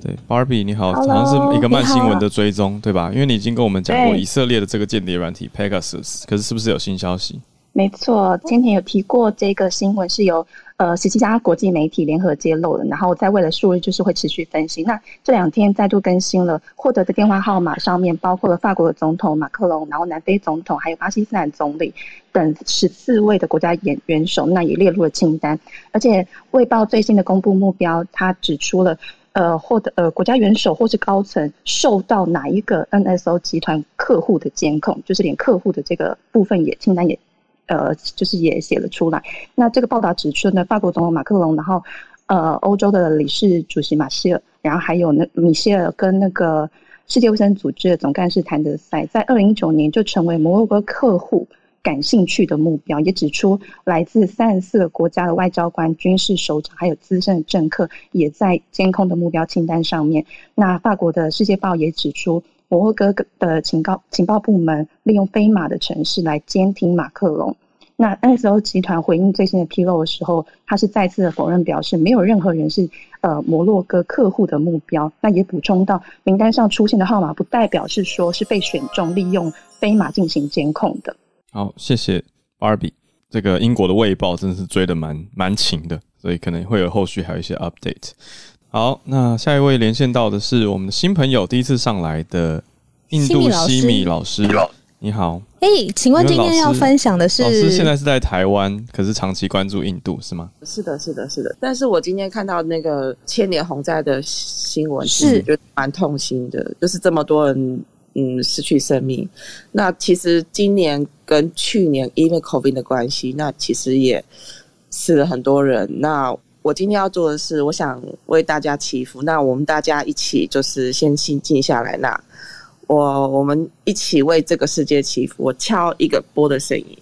对 Barbie 你好，好像是一个慢新闻的追踪，对吧？因为你已经跟我们讲过以色列的这个间谍软体 Pegasus，可是是不是有新消息？没错，今天有提过这个新闻是由。呃，十七家国际媒体联合揭露的，然后在未来数日就是会持续分析。那这两天再度更新了获得的电话号码，上面包括了法国的总统马克龙，然后南非总统，还有巴基斯坦总理等十四位的国家元元首，那也列入了清单。而且卫报最新的公布目标，他指出了呃获得呃国家元首或是高层受到哪一个 NSO 集团客户的监控，就是连客户的这个部分也清单也。呃，就是也写了出来。那这个报道指出呢，法国总统马克龙，然后呃，欧洲的理事主席马歇尔，然后还有那米歇尔跟那个世界卫生组织的总干事谭德赛，在二零一九年就成为摩洛哥客户感兴趣的目标。也指出，来自三十四个国家的外交官、军事首长，还有资深的政客，也在监控的目标清单上面。那法国的世界报也指出。摩洛哥的情报情报部门利用飞马的城市来监听马克龙。那 NSO 集团回应最新的披露的时候，他是再次的否认，表示没有任何人是呃摩洛哥客户的目标。那也补充到，名单上出现的号码不代表是说是被选中利用飞马进行监控的。好，谢谢 Barbie。这个英国的卫报真的是追的蛮蛮勤的，所以可能会有后续还有一些 update。好，那下一位连线到的是我们的新朋友，第一次上来的印度西米老师。你好，哎，请问今天要分享的是？老师现在是在台湾，可是长期关注印度是吗？是的，是的，是的。但是我今天看到那个千年洪灾的新闻，是觉得蛮痛心的，就是这么多人嗯失去生命。那其实今年跟去年因为 COVID 的关系，那其实也死了很多人。那我今天要做的是，我想为大家祈福。那我们大家一起就是先心静下来。那我我们一起为这个世界祈福。我敲一个波的声音。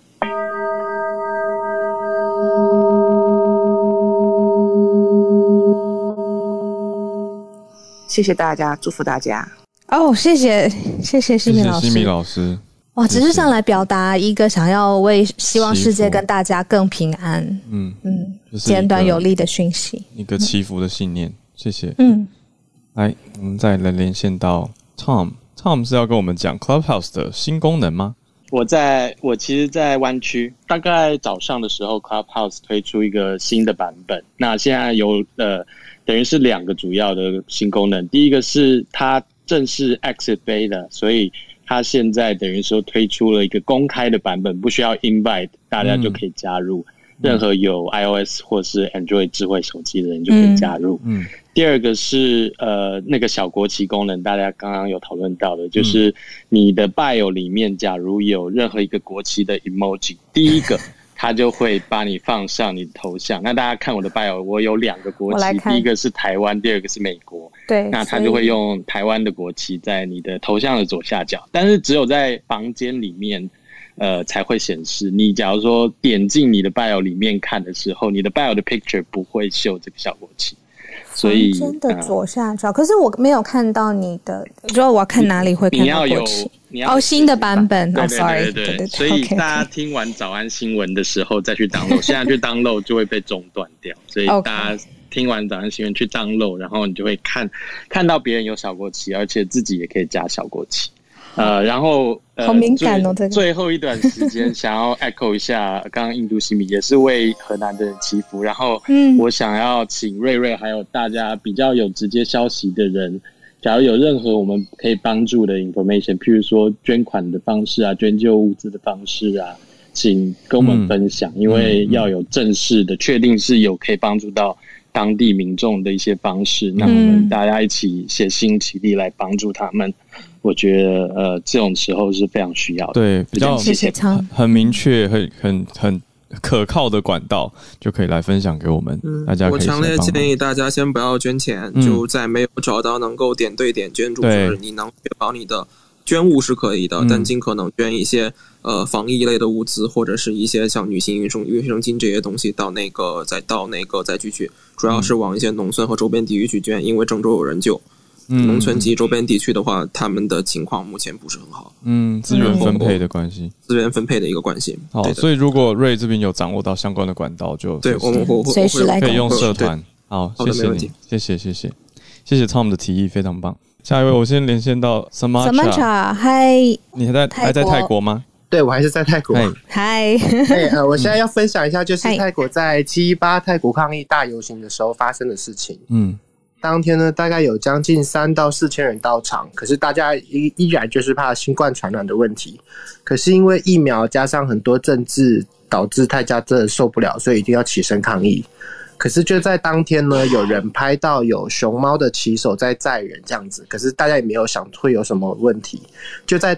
谢谢大家，祝福大家。哦，谢谢谢谢西米老师。西米老师。哇，只是上来表达一个想要为希望世界跟大家更平安，嗯嗯，简短有力的讯息，一个祈福的信念，谢谢。嗯，来，我们再来连线到 Tom，Tom 是要跟我们讲 Clubhouse 的新功能吗？我在我其实，在湾区，大概早上的时候，Clubhouse 推出一个新的版本，那现在有呃，等于是两个主要的新功能，第一个是它正式 exit beta，所以。它现在等于说推出了一个公开的版本，不需要 invite，大家就可以加入。任何有 iOS 或是 Android 智慧手机的人就可以加入。嗯。第二个是呃那个小国旗功能，大家刚刚有讨论到的，就是你的 bio 里面假如有任何一个国旗的 emoji，第一个。<laughs> 他就会把你放上你的头像。那大家看我的 bio，我有两个国旗，第一个是台湾，第二个是美国。对，那他就会用台湾的国旗在你的头像的左下角，但是只有在房间里面呃才会显示。你假如说点进你的 bio 里面看的时候，你的 bio 的 picture 不会秀这个效果器。所以真的左下角，可是我没有看到你的，如果我要看哪里会看到过期？哦，新的版本。哦，sorry，对对。所以大家听完早安新闻的时候再去 download，现在去 download 就会被中断掉。所以大家听完早安新闻去 download，然后你就会看看到别人有小过期，而且自己也可以加小过期。<laughs> 呃，然后好敏感哦，这个。最后一段时间想要 <laughs> echo 一下，刚刚印度西米也是为河南的人祈福，然后嗯。我想要请瑞瑞还有大家比较有直接消息的人，假如有任何我们可以帮助的 information，譬如说捐款的方式啊，捐救物资的方式啊，请跟我们分享，因为要有正式的确定是有可以帮助到当地民众的一些方式，那我们大家一起写心齐力来帮助他们。我觉得呃，这种时候是非常需要的，对，比较很明确、很很很可靠的管道，就可以来分享给我们。大家我强烈建议大家先不要捐钱，就在没有找到能够点对点捐助时，你能确保你的捐物是可以的，但尽可能捐一些呃防疫类的物资，或者是一些像女性卫生卫生巾这些东西到那个再到那个再去去，主要是往一些农村和周边地域去捐，因为郑州有人救。农村及周边地区的话，他们的情况目前不是很好。嗯，资源分配的关系，资源分配的一个关系。好，所以如果瑞这边有掌握到相关的管道，就对我们会随时来可以用社团。好，谢谢你，谢谢谢谢谢谢 Tom 的提议，非常棒。下一位，我先连线到 Samantha，嗨，你还在还在泰国吗？对，我还是在泰国。嗨，<laughs> 哎，呃，我现在要分享一下，就是泰国在七一八泰国抗议大游行的时候发生的事情。嗯。当天呢，大概有将近三到四千人到场，可是大家依依然就是怕新冠传染的问题。可是因为疫苗加上很多政治，导致大家真的受不了，所以一定要起身抗议。可是就在当天呢，有人拍到有熊猫的骑手在载人这样子，可是大家也没有想会有什么问题。就在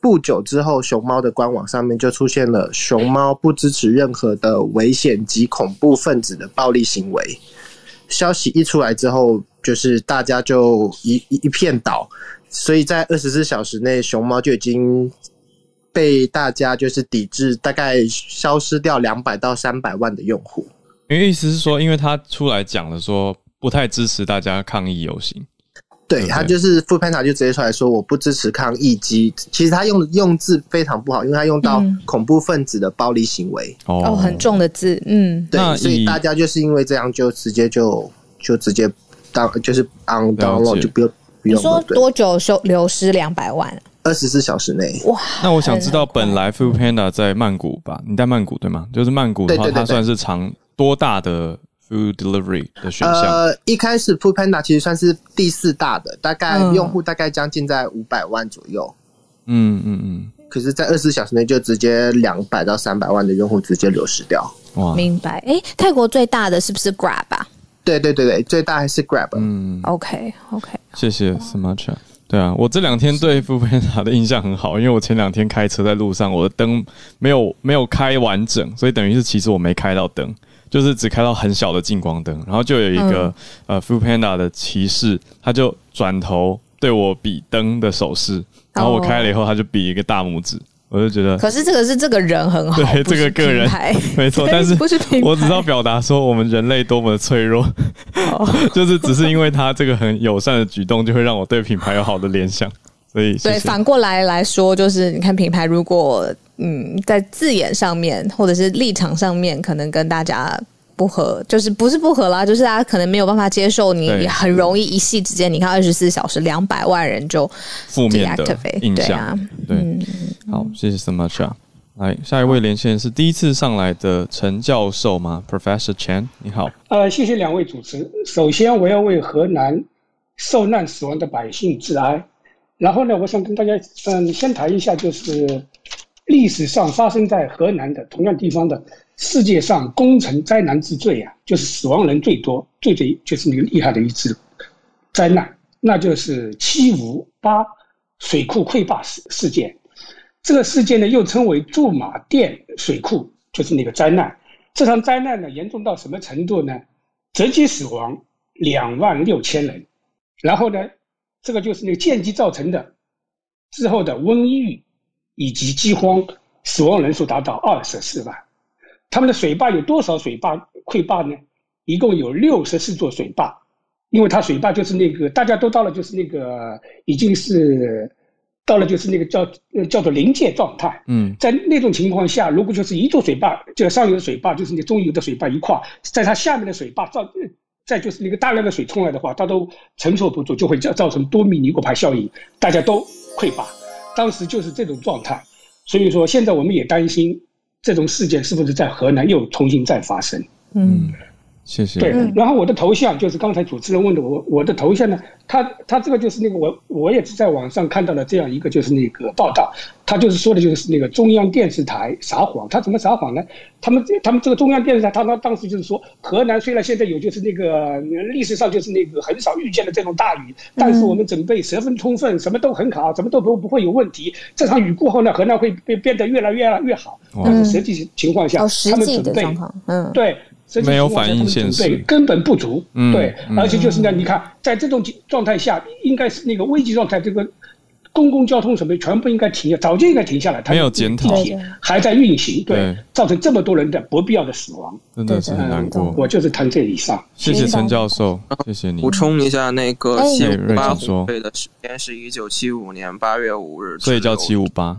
不久之后，熊猫的官网上面就出现了熊猫不支持任何的危险及恐怖分子的暴力行为。消息一出来之后，就是大家就一一片倒，所以在二十四小时内，熊猫就已经被大家就是抵制，大概消失掉两百到三百万的用户。因为意思是说，因为他出来讲了，说不太支持大家抗议游行。对他就是 Fu Panda 就直接出来说我不支持抗议机，其实他用用字非常不好，因为他用到恐怖分子的暴力行为。哦，很重的字，嗯，对，所以大家就是因为这样就直接就就直接当就是 on download 就不用不用说多久收流失两百万，二十四小时内哇！那我想知道本来副 panda 在曼谷吧？你在曼谷对吗？就是曼谷的话，它算是长多大的？Food delivery 的选项，呃，一开始 Food Panda 其实算是第四大的，大概用户大概将近在五百万左右。嗯嗯嗯。可是，在二十四小时内就直接两百到三百万的用户直接流失掉。哇，明白。哎，泰国最大的是不是 Grab 啊？对对对对，最大还是 Grab。嗯，OK OK。谢谢 Smarcha。对啊，我这两天对 Food Panda 的印象很好，因为我前两天开车在路上，我的灯没有没有开完整，所以等于是其实我没开到灯。就是只开到很小的近光灯，然后就有一个呃 f u l Panda 的骑士，他就转头对我比灯的手势，然后我开了以后，他就比一个大拇指，我就觉得。可是这个是这个人很好，<laughs> 对这个个人没错，<laughs> 但是不是我只要表达说我们人类多么的脆弱，<laughs> 就是只是因为他这个很友善的举动，就会让我对品牌有好的联想，所以对反过来来说，就是你看品牌如果。嗯，在字眼上面或者是立场上面，可能跟大家不合，就是不是不合啦，就是大家可能没有办法接受你，很容易一夕之间，你看二十四小时两百万人就负面的印象，对，好，谢谢 so much 啊，来下一位连线是第一次上来的陈教授吗？Professor Chen，你好，呃，谢谢两位主持，首先我要为河南受难死亡的百姓致哀，然后呢，我想跟大家嗯先谈一下就是。历史上发生在河南的同样地方的世界上工程灾难之最啊，就是死亡人最多、最最就是那个厉害的一次灾难，那就是七五八水库溃坝事事件。这个事件呢，又称为驻马店水库，就是那个灾难。这场灾难呢，严重到什么程度呢？直接死亡两万六千人，然后呢，这个就是那个间接造成的之后的瘟疫。以及饥荒，死亡人数达到二十四万。他们的水坝有多少水坝溃坝呢？一共有六十四座水坝，因为它水坝就是那个大家都到了，就是那个已经是到了，就是那个叫叫做临界状态。嗯，在那种情况下，如果就是一座水坝，就上游的水坝就是那中游的水坝一块，在它下面的水坝造，再就是那个大量的水冲来的话，它都承受不住，就会造造成多米尼果牌效应，大家都溃坝。当时就是这种状态，所以说现在我们也担心这种事件是不是在河南又重新再发生。嗯。谢谢。对，然后我的头像就是刚才主持人问的我，我的头像呢，他他这个就是那个我我也是在网上看到了这样一个就是那个报道，他就是说的就是那个中央电视台撒谎，他怎么撒谎呢？他们他们这个中央电视台，他他当时就是说，河南虽然现在有就是那个历史上就是那个很少遇见的这种大雨，但是我们准备十分充分，什么都很好，什么都不不会有问题。这场雨过后呢，河南会变变得越来越越好。但是实际情况下，他们准备，嗯，对。没有反应现实，根本不足。对，而且就是呢，你看，在这种状态下，应该是那个危急状态，这个公共交通什么全部应该停，早就应该停下来。没有检讨，还在运行，对，造成这么多人的不必要的死亡，真的是很难过。我就是谈这以上。谢谢陈教授，谢谢你。补充一下，那个七五八红会的时间是一九七五年八月五日，所以叫七五八。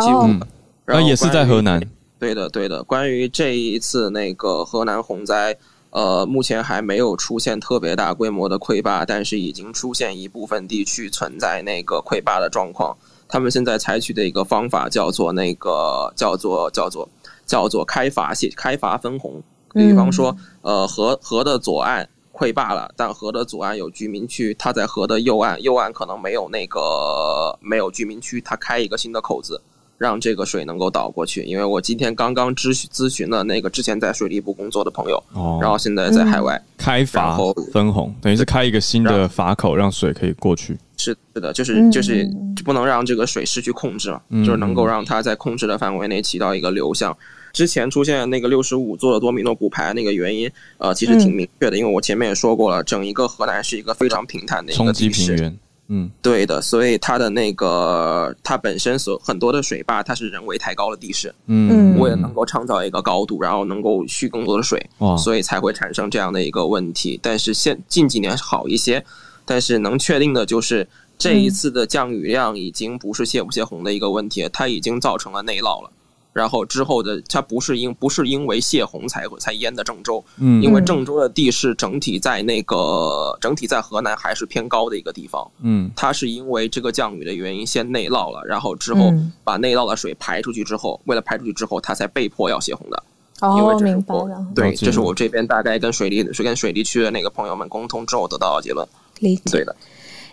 七五，然后也是在河南。对的，对的。关于这一次那个河南洪灾，呃，目前还没有出现特别大规模的溃坝，但是已经出现一部分地区存在那个溃坝的状况。他们现在采取的一个方法叫做那个叫做叫做叫做开阀系开阀分洪。比方说，呃，河河的左岸溃坝了，但河的左岸有居民区，它在河的右岸，右岸可能没有那个没有居民区，它开一个新的口子。让这个水能够导过去，因为我今天刚刚咨询咨询了那个之前在水利部工作的朋友，然后现在在海外开阀分洪，等于是开一个新的阀口，让水可以过去。是是的，就是就是不能让这个水失去控制嘛，就是能够让它在控制的范围内起到一个流向。之前出现那个六十五座的多米诺骨牌那个原因，呃，其实挺明确的，因为我前面也说过了，整一个河南是一个非常平坦的一个地势。嗯，对的，所以它的那个它本身所很多的水坝，它是人为抬高了地势，嗯，为了能够创造一个高度，然后能够蓄更多的水，所以才会产生这样的一个问题。但是现近几年好一些，但是能确定的就是这一次的降雨量已经不是泄不泄洪的一个问题，它已经造成了内涝了。然后之后的，它不是因不是因为泄洪才才淹的郑州，嗯，因为郑州的地势整体在那个整体在河南还是偏高的一个地方，嗯，它是因为这个降雨的原因先内涝了，然后之后把内涝的水排出去之后，为了排出去之后，它才被迫要泄洪的。哦，明白了。对，这是我这边大概跟水利是跟水利区的那个朋友们沟通之后得到的结论。理解。对的。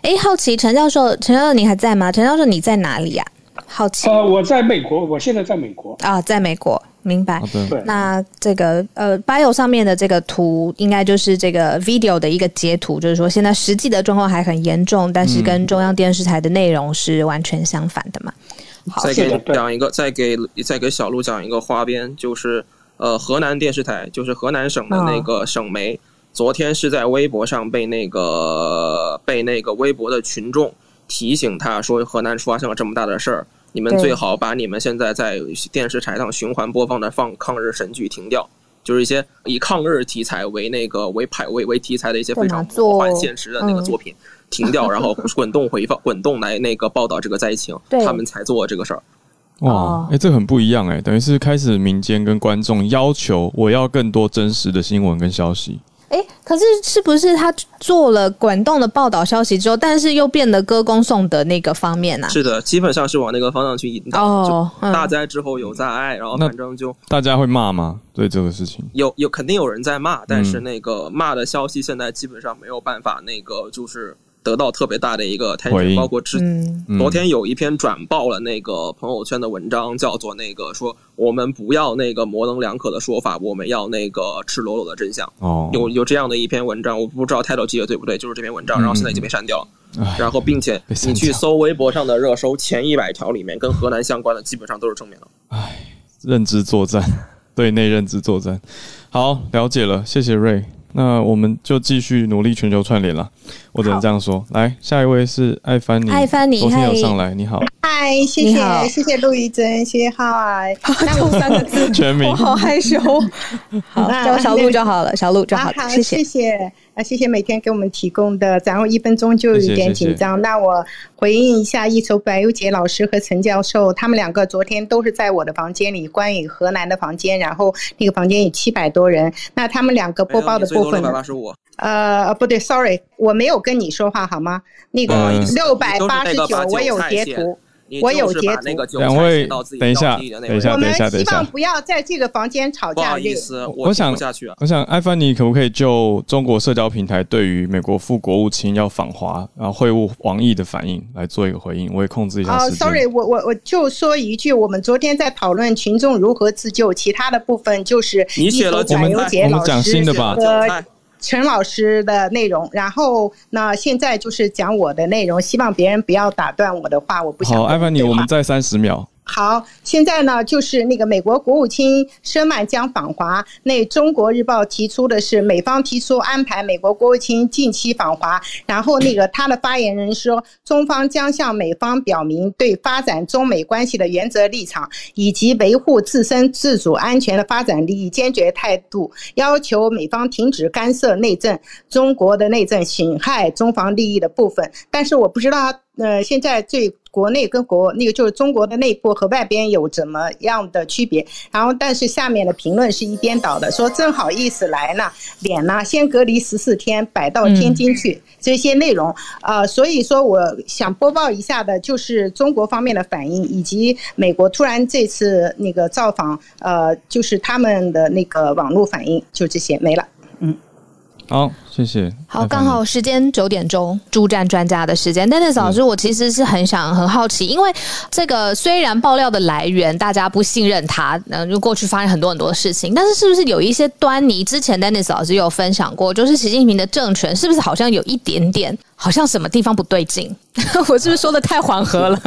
哎，好奇陈教授，陈教授你还在吗？陈教授你在哪里呀？好奇。呃，我在美国，我现在在美国啊，在美国，明白。对那这个呃，bio 上面的这个图，应该就是这个 video 的一个截图，就是说现在实际的状况还很严重，但是跟中央电视台的内容是完全相反的嘛。好再给讲一个，再给再给小鹿讲一个花边，就是呃，河南电视台，就是河南省的那个省媒，昨天是在微博上被那个被那个微博的群众。提醒他说，河南发生了这么大的事儿，你们最好把你们现在在电视台上循环播放的放抗日神剧停掉，就是一些以抗日题材为那个为排为为题材的一些非常魔幻现实的那个作品停掉，然后滚动回放滚动来那个报道这个灾情，他们才做这个事儿。哇，哎，这很不一样哎，等于是开始民间跟观众要求我要更多真实的新闻跟消息。哎，可是是不是他做了滚动的报道消息之后，但是又变得歌功颂德那个方面呢？是的，基本上是往那个方向去引导。哦，大灾之后有灾爱，然后反正就大家会骂吗？对这个事情，有有肯定有人在骂，但是那个骂的消息现在基本上没有办法那个就是。得到特别大的一个回应，包括之昨天有一篇转爆了那个朋友圈的文章，叫做那个说我们不要那个模棱两可的说法，我们要那个赤裸裸的真相。哦，有有这样的一篇文章，我不知道 title 记得对不对，就是这篇文章，然后现在已经被删掉了。然后并且你去搜微博上的热搜前一百条里面，跟河南相关的基本上都是正面的。唉，认知作战，<laughs> 对内认知作战。好，了解了，谢谢瑞。那我们就继续努力全球串联了。我只能这样说。来，下一位是艾凡尼，艾凡尼，昨天有上来，你好。嗨，谢谢，谢谢陆怡珍，谢谢嗨。<laughs> 那我三个字全名，我好害羞。<laughs> 好，叫我小鹿就好了，小鹿就好了。谢谢，谢谢。啊，谢谢每天给我们提供的，然后一分钟就有点紧张。那我回应一下，一筹白优杰老师和陈教授，他们两个昨天都是在我的房间里，关于河南的房间，然后那个房间有七百多人。那他们两个播报的部分，六百八十五。呃，不对，sorry，我没有跟你说话好吗？那个六百八十九，我有截图。我有截图。两位，等一下，等一下，等一下，等一下。希望不要在这个房间吵架。不好意思，我想，我想，艾凡尼可不可以就中国社交平台对于美国副国务卿要访华然后会晤王毅的反应来做一个回应？我也控制一下时间。Sorry，我我我就说一句，我们昨天在讨论群众如何自救，其他的部分就是你写了，我们我们讲新的吧。陈老师的内容，然后那现在就是讲我的内容，希望别人不要打断我的话，我不想。好，艾凡尼，我们再三十秒。好，现在呢，就是那个美国国务卿舍曼将访华。那中国日报提出的是，美方提出安排美国国务卿近期访华。然后那个他的发言人说，中方将向美方表明对发展中美关系的原则立场，以及维护自身自主安全的发展利益坚决态度，要求美方停止干涉内政，中国的内政损害中方利益的部分。但是我不知道。呃，现在最国内跟国那个就是中国的内部和外边有怎么样的区别？然后，但是下面的评论是一边倒的，说真好意思来呢，脸呢先隔离十四天，摆到天津去，这些内容啊，所以说我想播报一下的就是中国方面的反应，以及美国突然这次那个造访，呃，就是他们的那个网络反应，就这些没了，嗯。好，谢谢。好，刚好时间九点钟，助战专家的时间。Dennis 老师，我其实是很想很好奇，因为这个虽然爆料的来源大家不信任他，嗯，就过去发生很多很多的事情，但是是不是有一些端倪？之前 Dennis 老师有分享过，就是习近平的政权是不是好像有一点点，好像什么地方不对劲？<laughs> 我是不是说的太缓和了？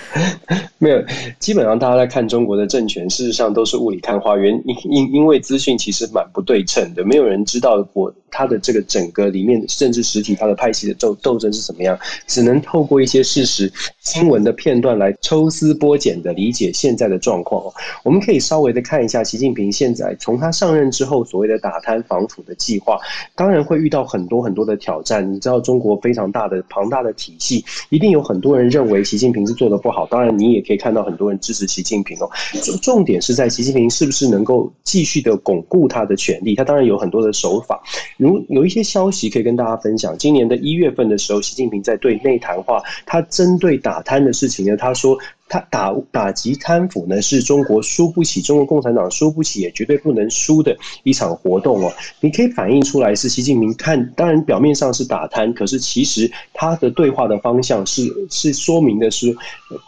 <laughs> 没有，基本上大家在看中国的政权，事实上都是雾里看花。原 <laughs> 因因因为资讯其实蛮不对称的，没有人知道我。它的这个整个里面，甚至实体，它的派系的斗斗争是什么样？只能透过一些事实、新闻的片段来抽丝剥茧的理解现在的状况。我们可以稍微的看一下习近平现在从他上任之后所谓的打贪防腐的计划，当然会遇到很多很多的挑战。你知道，中国非常大的庞大的体系，一定有很多人认为习近平是做的不好。当然，你也可以看到很多人支持习近平哦。重重点是在习近平是不是能够继续的巩固他的权利？他当然有很多的手法。如有一些消息可以跟大家分享，今年的一月份的时候，习近平在对内谈话，他针对打贪的事情呢，他说。他打打击贪腐呢，是中国输不起，中国共产党输不起，也绝对不能输的一场活动哦。你可以反映出来是习近平看，当然表面上是打贪，可是其实他的对话的方向是是说明的是，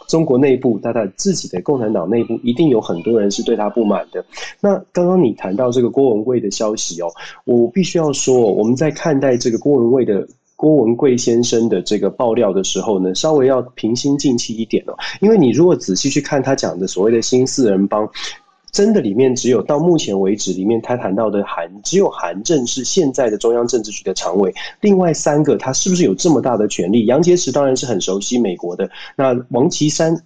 中国内部他的自己的共产党内部一定有很多人是对他不满的。那刚刚你谈到这个郭文贵的消息哦，我必须要说，我们在看待这个郭文贵的。郭文贵先生的这个爆料的时候呢，稍微要平心静气一点哦，因为你如果仔细去看他讲的所谓的新四人帮，真的里面只有到目前为止里面他谈到的韩，只有韩正是现在的中央政治局的常委，另外三个他是不是有这么大的权利？杨洁篪当然是很熟悉美国的，那王岐山。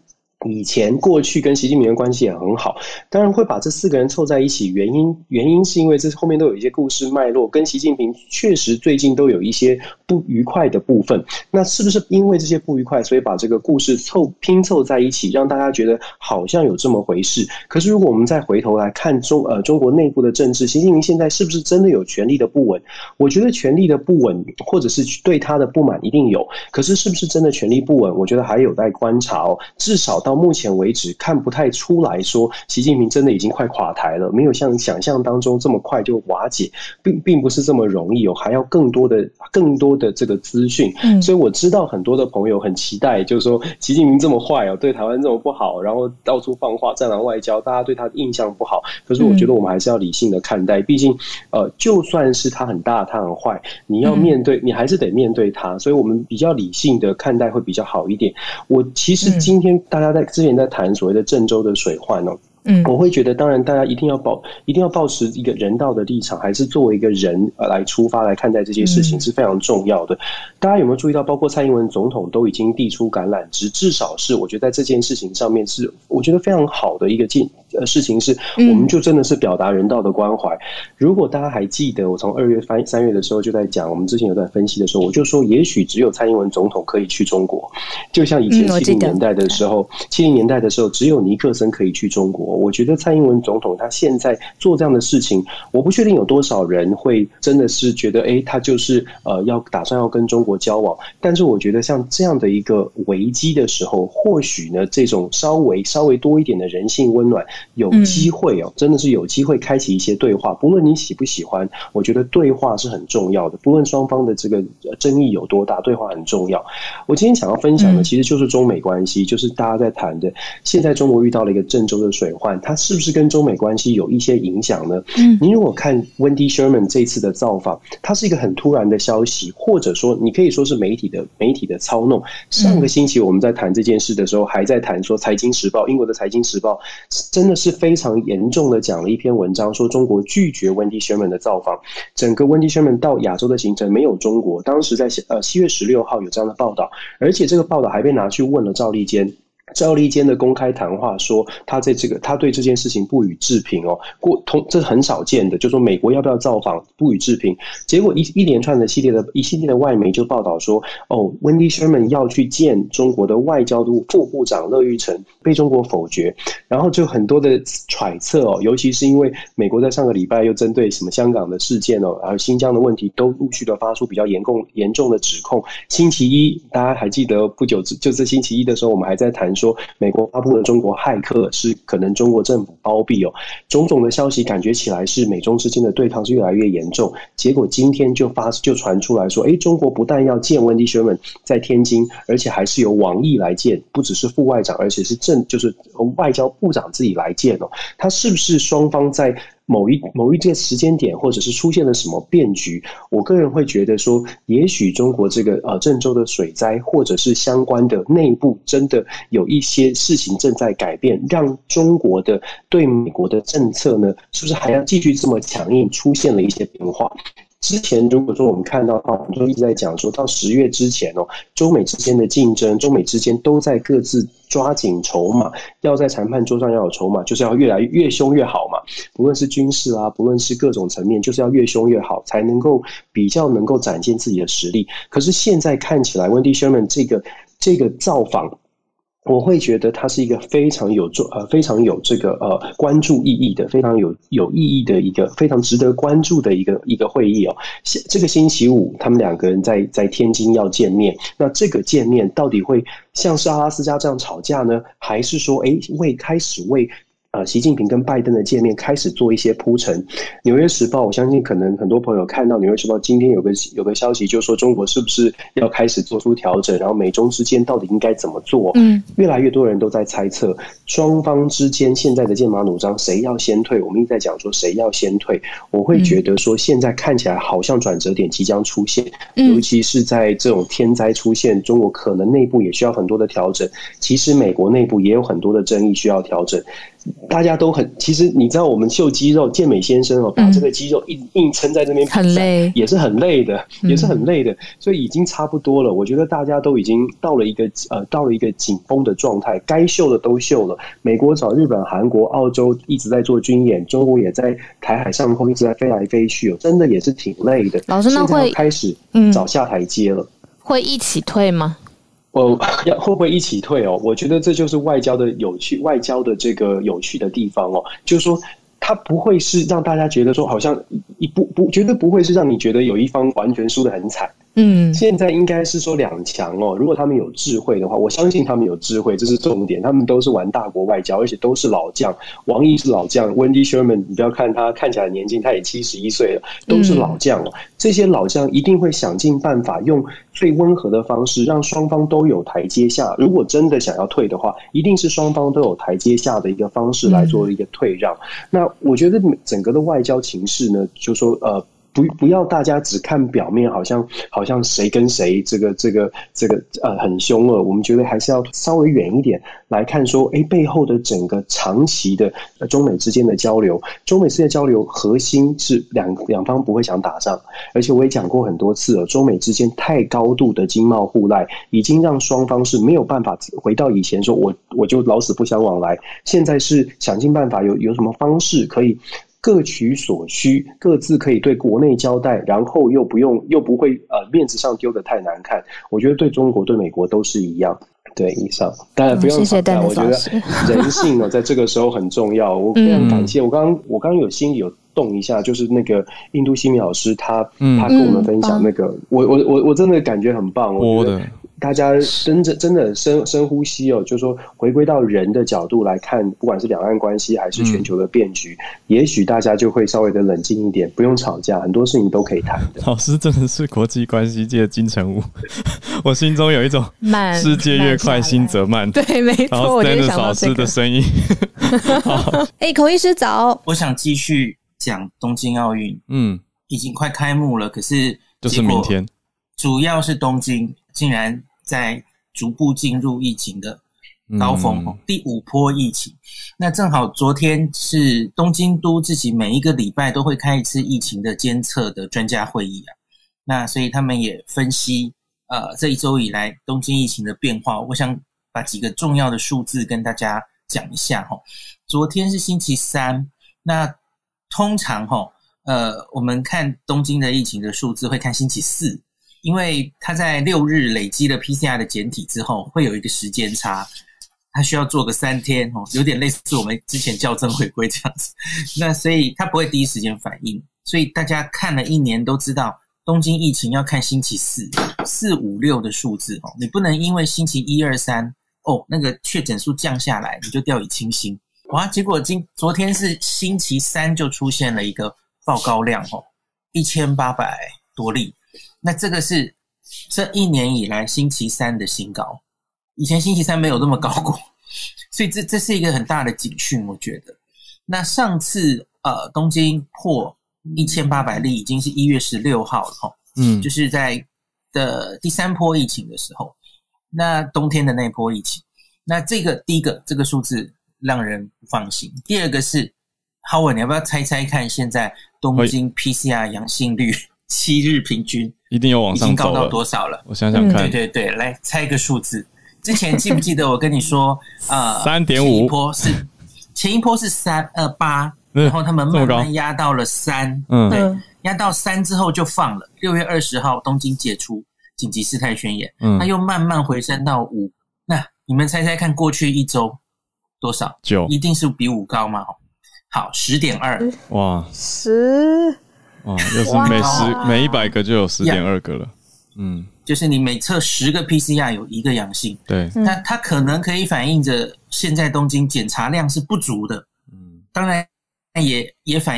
以前过去跟习近平的关系也很好，当然会把这四个人凑在一起，原因原因是因为这后面都有一些故事脉络，跟习近平确实最近都有一些不愉快的部分。那是不是因为这些不愉快，所以把这个故事凑拼凑在一起，让大家觉得好像有这么回事？可是如果我们再回头来看中呃中国内部的政治，习近平现在是不是真的有权力的不稳？我觉得权力的不稳，或者是对他的不满一定有，可是是不是真的权力不稳？我觉得还有待观察哦。至少到。到目前为止，看不太出来说习近平真的已经快垮台了，没有像想象当中这么快就瓦解，并并不是这么容易哦，还要更多的、更多的这个资讯。嗯，所以我知道很多的朋友很期待，就是说习近平这么坏哦，对台湾这么不好，然后到处放话、战狼外交，大家对他的印象不好。可是我觉得我们还是要理性的看待，毕竟呃，就算是他很大、他很坏，你要面对，你还是得面对他。所以我们比较理性的看待会比较好一点。我其实今天大家在。之前在谈所谓的郑州的水患哦，嗯，我会觉得，当然，大家一定要保，一定要保持一个人道的立场，还是作为一个人来出发来看待这些事情是非常重要的。大家有没有注意到，包括蔡英文总统都已经递出橄榄枝，至少是我觉得在这件事情上面是我觉得非常好的一个进呃事情，是我们就真的是表达人道的关怀。如果大家还记得，我从二月三三月的时候就在讲，我们之前有在分析的时候，我就说，也许只有蔡英文总统可以去中国，就像以前七零年代的时候，七零年代的时候，只有尼克森可以去中国。我觉得蔡英文总统他现在做这样的事情，我不确定有多少人会真的是觉得，哎，他就是呃要打算要跟中国交往。但是我觉得像这样的一个危机的时候，或许呢，这种稍微稍微多一点的人性温暖，有机会哦，真的是有机会开启一些对话。不论你喜不喜欢，我觉得对话是很重要的。不论双方的这个争议有多大，对话很重要。我今天想要分享的其实就是中美关系，就是大家在谈的。现在中国遇到了一个郑州的水患。它是不是跟中美关系有一些影响呢？嗯，您如果看 Wendy Sherman 这次的造访，它是一个很突然的消息，或者说你可以说是媒体的媒体的操弄。上个星期我们在谈这件事的时候，还在谈说《财经时报》英国的《财经时报》真的是非常严重的讲了一篇文章，说中国拒绝 Wendy Sherman 的造访，整个 Wendy Sherman 到亚洲的行程没有中国。当时在呃七月十六号有这样的报道，而且这个报道还被拿去问了赵立坚。赵立坚的公开谈话说，他在这个他对这件事情不予置评哦，过通这是很少见的，就说美国要不要造访不予置评。结果一一连串的系列的一系列的外媒就报道说，哦，Wendy Sherman 要去见中国的外交部副部长乐玉成，被中国否决。然后就很多的揣测哦，尤其是因为美国在上个礼拜又针对什么香港的事件哦，而新疆的问题都陆续的发出比较严重严重的指控。星期一大家还记得不久就是星期一的时候，我们还在谈。说美国发布的中国骇客是可能中国政府包庇哦，种种的消息感觉起来是美中之间的对抗是越来越严重。结果今天就发就传出来说，哎，中国不但要见温迪学们在天津，而且还是由王毅来见，不只是副外长，而且是正就是外交部长自己来见哦。他是不是双方在？某一某一个时间点，或者是出现了什么变局，我个人会觉得说，也许中国这个呃郑州的水灾，或者是相关的内部真的有一些事情正在改变，让中国的对美国的政策呢，是不是还要继续这么强硬，出现了一些变化？之前如果说我们看到的话，我们就一直在讲说到十月之前哦，中美之间的竞争，中美之间都在各自抓紧筹码，要在谈判桌上要有筹码，就是要越来越越凶越好嘛。不论是军事啊，不论是各种层面，就是要越凶越好，才能够比较能够展现自己的实力。可是现在看起来，温蒂· m a n 这个这个造访。我会觉得它是一个非常有重呃非常有这个呃关注意义的非常有有意义的一个非常值得关注的一个一个会议哦。这个星期五他们两个人在在天津要见面，那这个见面到底会像是阿拉斯加这样吵架呢，还是说哎为开始为？呃，习近平跟拜登的见面开始做一些铺陈。《纽约时报》，我相信可能很多朋友看到《纽约时报》今天有个有个消息，就是说中国是不是要开始做出调整，然后美中之间到底应该怎么做？嗯，越来越多人都在猜测双方之间现在的剑拔弩张，谁要先退？我们一直在讲说谁要先退。我会觉得说现在看起来好像转折点即将出现，尤其是在这种天灾出现，中国可能内部也需要很多的调整。其实美国内部也有很多的争议需要调整。大家都很，其实你知道，我们秀肌肉，健美先生哦，把这个肌肉硬硬撑在这边，很累，也是很累的，也是很累的，所以已经差不多了。我觉得大家都已经到了一个呃，到了一个紧绷的状态，该秀的都秀了。美国找日本、韩国、澳洲一直在做军演，中国也在台海上空一直在飞来飞去，哦，真的也是挺累的。老师，那会开始找下台阶了，会一起退吗？哦要会不会一起退哦？我觉得这就是外交的有趣，外交的这个有趣的地方哦，就是说，它不会是让大家觉得说，好像一不不，绝对不会是让你觉得有一方完全输的很惨。嗯，现在应该是说两强哦。如果他们有智慧的话，我相信他们有智慧，这是重点。他们都是玩大国外交，而且都是老将。王毅是老将，Wendy Sherman，你不要看他看起来年轻，他也七十一岁了，都是老将哦。这些老将一定会想尽办法，用最温和的方式，让双方都有台阶下。如果真的想要退的话，一定是双方都有台阶下的一个方式来做一个退让。那我觉得整个的外交情势呢，就说呃。不不要大家只看表面，好像好像谁跟谁这个这个这个呃很凶恶。我们觉得还是要稍微远一点来看，说哎背后的整个长期的中美之间的交流，中美之间的交流核心是两两方不会想打仗，而且我也讲过很多次了，中美之间太高度的经贸互赖，已经让双方是没有办法回到以前说我我就老死不相往来。现在是想尽办法有有什么方式可以。各取所需，各自可以对国内交代，然后又不用又不会呃面子上丢的太难看。我觉得对中国对美国都是一样。对，以上当然不用吵架。我觉得 <laughs> 人性呢，在这个时候很重要。我非常感谢，我刚刚我刚刚有心里有动一下，就是那个印度西米老师，他他跟我们分享那个，我我我我真的感觉很棒。我觉得。大家真正真的深深呼吸哦，就是说回归到人的角度来看，不管是两岸关系还是全球的变局，也许大家就会稍微的冷静一点，不用吵架，很多事情都可以谈的。<laughs> 老师真的是国际关系界的金城武，<laughs> 我心中有一种慢，世界越快，心则慢。对，没错，我就想老师的声音。<laughs> 哎，孔医师早，我想继续讲东京奥运。嗯，已经快开幕了，可是就是明天，主要是东京竟然。在逐步进入疫情的高峰，第五波疫情。那正好昨天是东京都自己每一个礼拜都会开一次疫情的监测的专家会议啊。那所以他们也分析，呃，这一周以来东京疫情的变化。我想把几个重要的数字跟大家讲一下哈。昨天是星期三，那通常哈，呃，我们看东京的疫情的数字会看星期四。因为他在六日累积了 PCR 的检体之后，会有一个时间差，他需要做个三天哦，有点类似我们之前校正回归这样子。<laughs> 那所以他不会第一时间反应，所以大家看了一年都知道，东京疫情要看星期四、四五六的数字哦，你不能因为星期一二三哦那个确诊数降下来，你就掉以轻心哇！结果今昨天是星期三就出现了一个报告量哦，一千八百多例。那这个是这一年以来星期三的新高，以前星期三没有那么高过，所以这这是一个很大的警讯，我觉得。那上次呃东京破一千八百例已经是一月十六号了哈，嗯，就是在的第三波疫情的时候，那冬天的那波疫情，那这个第一个这个数字让人不放心，第二个是浩文，你要不要猜猜看现在东京 PCR 阳性率？七日平均一定有往上高到多少了？我想想看，对对对，来猜一个数字。之前记不记得我跟你说，<laughs> 呃，三点五波是前一波是三二八，然后他们慢慢压到了三，嗯，对，压到三之后就放了。六月二十号东京解除紧急事态宣言，嗯，它又慢慢回升到五。那你们猜猜看，过去一周多少？九，一定是比五高吗？好，十点二，哇，十。哦，又是每十每一百个就有十点二个了，嗯，就是你每测十个 PCR 有一个阳性，对，那它可能可以反映着现在东京检查量是不足的，嗯，当然也也反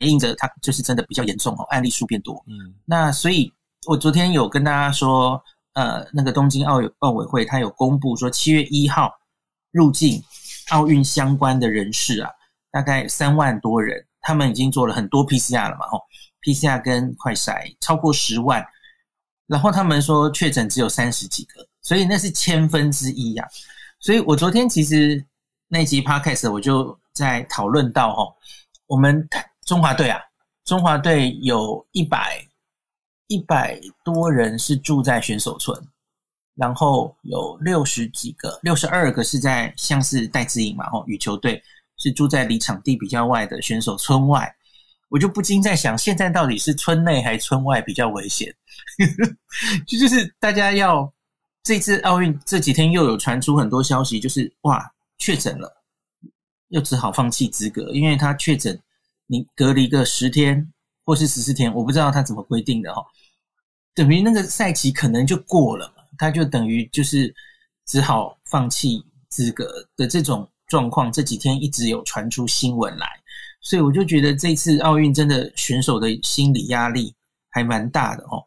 映着它就是真的比较严重哦，案例数变多，嗯，那所以我昨天有跟大家说，呃，那个东京奥奥委会它有公布说，七月一号入境奥运相关的人士啊，大概三万多人。他们已经做了很多 PCR 了嘛？吼，PCR 跟快筛超过十万，然后他们说确诊只有三十几个，所以那是千分之一呀。所以我昨天其实那集 Podcast 我就在讨论到，吼，我们中华队啊，中华队有一百一百多人是住在选手村，然后有六十几个，六十二个是在像是戴志颖嘛，吼，羽球队。是住在离场地比较外的选手村外，我就不禁在想，现在到底是村内还是村外比较危险？<laughs> 就就是大家要这次奥运这几天又有传出很多消息，就是哇确诊了，又只好放弃资格，因为他确诊，你隔离个十天或是十四天，我不知道他怎么规定的哈，等于那个赛期可能就过了，他就等于就是只好放弃资格的这种。状况这几天一直有传出新闻来，所以我就觉得这次奥运真的选手的心理压力还蛮大的哦。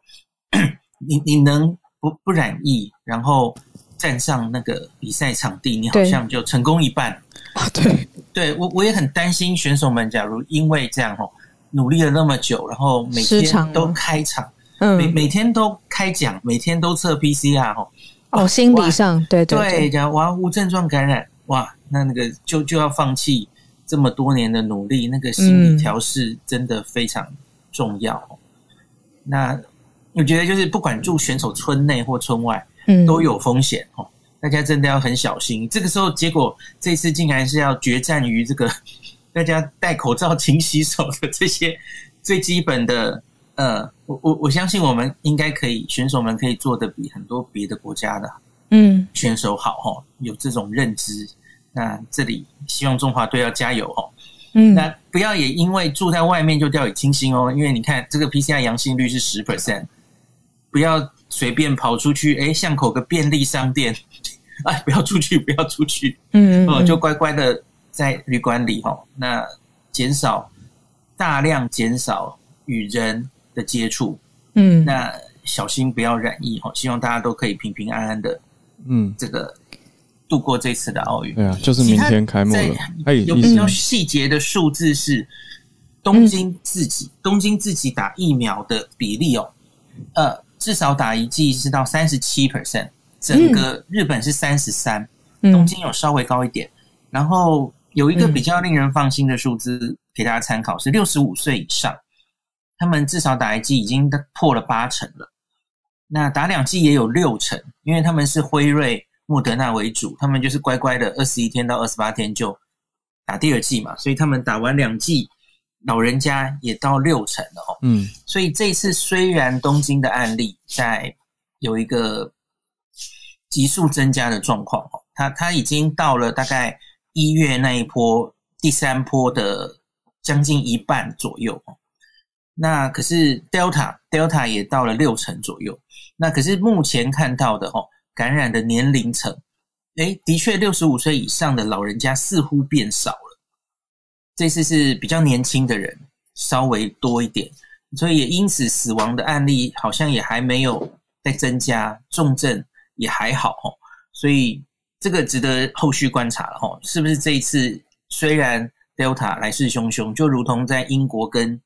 <clears throat> 你你能不不染疫，然后站上那个比赛场地，你好像就成功一半啊？对，对我我也很担心选手们，假如因为这样哦，努力了那么久，然后每天都开场，每每天都开讲，每天都测 PCR 哦。哦，心理上对对对，讲哇无症状感染哇，那那个就就要放弃这么多年的努力，那个心理调试真的非常重要。那我觉得就是不管住选手村内或村外，嗯，都有风险哦，大家真的要很小心。这个时候结果这次竟然是要决战于这个 <laughs> 大家戴口罩、勤洗手的这些最基本的。呃，我我我相信我们应该可以，选手们可以做的比很多别的国家的嗯选手好哈，有这种认知。那这里希望中华队要加油哦。嗯，那不要也因为住在外面就掉以轻心哦，因为你看这个 PCR 阳性率是十 percent，不要随便跑出去，哎，巷口个便利商店，哎，不要出去，不要出去，嗯，哦，就乖乖的在旅馆里哦，那减少大量减少与人。的接触，嗯，那小心不要染疫哦，希望大家都可以平平安安的，嗯，这个度过这次的奥运。对啊，就是明天开幕了。有比较细节的数字是东京自己东京自己打疫苗的比例哦，呃，至少打一剂是到三十七 percent，整个日本是三十三，东京有稍微高一点。然后有一个比较令人放心的数字给大家参考是六十五岁以上。他们至少打一剂已经破了八成了，那打两剂也有六成，因为他们是辉瑞、莫德纳为主，他们就是乖乖的二十一天到二十八天就打第二剂嘛，所以他们打完两剂，老人家也到六成了哦。嗯，所以这次虽然东京的案例在有一个急速增加的状况哦，它它已经到了大概一月那一波第三波的将近一半左右哦。那可是 Delta Delta 也到了六成左右。那可是目前看到的哈，感染的年龄层，哎，的确六十五岁以上的老人家似乎变少了。这次是比较年轻的人稍微多一点，所以也因此死亡的案例好像也还没有在增加，重症也还好哈。所以这个值得后续观察了哈，是不是这一次虽然 Delta 来势汹汹，就如同在英国跟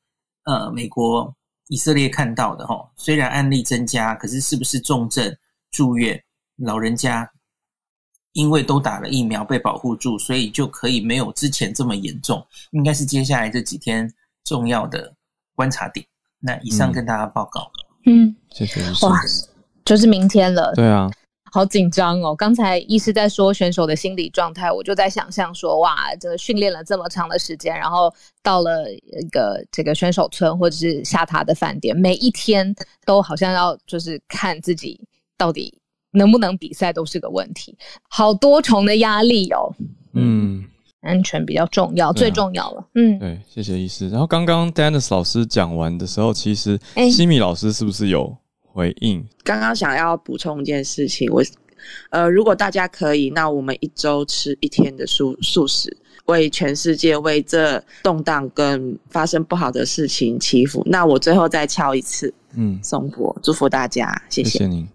呃，美国、以色列看到的哈，虽然案例增加，可是是不是重症住院老人家，因为都打了疫苗被保护住，所以就可以没有之前这么严重？应该是接下来这几天重要的观察点。那以上跟大家报告。嗯，谢谢哇，就是明天了。对啊。好紧张哦！刚才医师在说选手的心理状态，我就在想象说，哇，这个训练了这么长的时间，然后到了一个这个选手村或者是下榻的饭店，每一天都好像要就是看自己到底能不能比赛，都是个问题，好多重的压力哦。嗯，安全比较重要，最重要了。嗯，对，谢谢医师。然后刚刚 Dennis 老师讲完的时候，其实西米老师是不是有？回应刚刚想要补充一件事情，我呃，如果大家可以，那我们一周吃一天的素素食，为全世界为这动荡跟发生不好的事情祈福。那我最后再敲一次，嗯，松柏，祝福大家，谢谢您。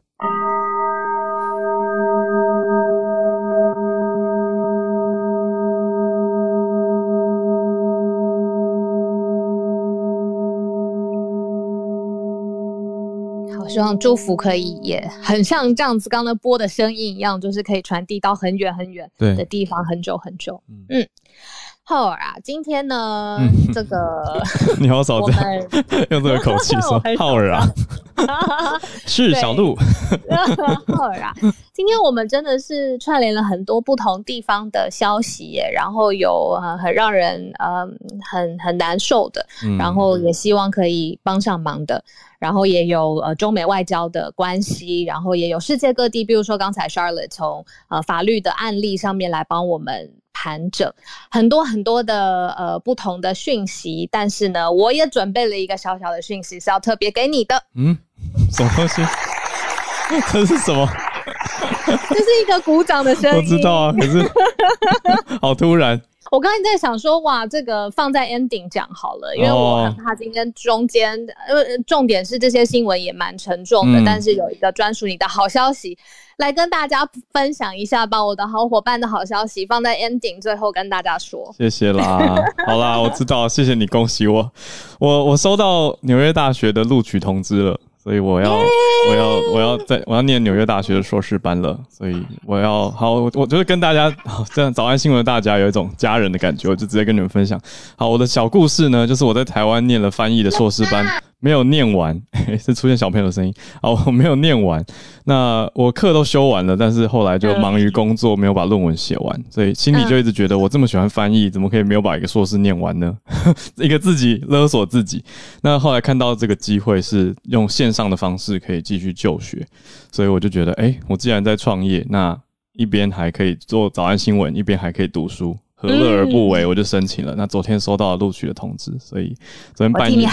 希望祝福可以也很像这样子，刚刚播的声音一样，就是可以传递到很远很远的地方，很久很久。嗯。浩尔啊，今天呢，这个 <laughs> 你好少这样用这个口气说 <laughs> 浩尔啊，是小鹿。<laughs> 浩尔啊，今天我们真的是串联了很多不同地方的消息，然后有很让人呃很很难受的，然后也希望可以帮上忙的，然后也有呃中美外交的关系，然后也有世界各地，比如说刚才 Charlotte 从呃法律的案例上面来帮我们。盘整很多很多的呃不同的讯息，但是呢，我也准备了一个小小的讯息是要特别给你的。嗯，什么东西？这是什么？这是一个鼓掌的声音。我知道啊，可是 <laughs> 好突然。我刚才在想说，哇，这个放在 ending 讲好了，因为我很怕今天中间，呃，重点是这些新闻也蛮沉重的，但是有一个专属你的好消息。来跟大家分享一下吧，我的好伙伴的好消息放在 ending 最后跟大家说。谢谢啦，<laughs> 好啦，我知道，谢谢你，恭喜我，我我收到纽约大学的录取通知了。所以我要，我要，我要在我要念纽约大学的硕士班了。所以我要好，我我觉得跟大家 <laughs> 这样早安新闻，大家有一种家人的感觉，我就直接跟你们分享。好，我的小故事呢，就是我在台湾念了翻译的硕士班。没有念完，<laughs> 是出现小朋友的声音。哦，我没有念完，那我课都修完了，但是后来就忙于工作，没有把论文写完，所以心里就一直觉得我这么喜欢翻译，怎么可以没有把一个硕士念完呢？<laughs> 一个自己勒索自己。那后来看到这个机会是用线上的方式可以继续就学，所以我就觉得，哎，我既然在创业，那一边还可以做早安新闻，一边还可以读书。何乐而不为？我就申请了。那昨天收到了录取的通知，所以昨天半夜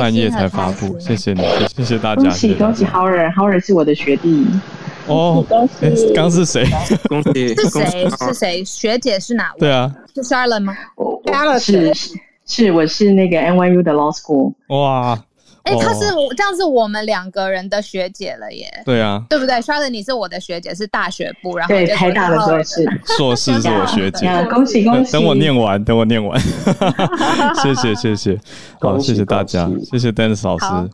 半夜才发布。谢谢你，谢谢大家。恭喜恭喜，豪尔，豪尔是我的学弟。哦，恭喜！刚是谁？恭喜！是谁？是谁？学姐是哪位？对啊，是 Charlotte 吗？Charlotte 是是，我是那个 NYU 的 Law School。哇。哎，她是我这样是我们两个人的学姐了耶。对啊，对不对 s h a r l 你是我的学姐，是大学部，然后对台大的硕士，<laughs> 硕士是我学姐。恭喜恭喜！等我念完，等我念完。谢谢谢谢，<laughs> 好谢谢大家，谢谢 Dennis 老师，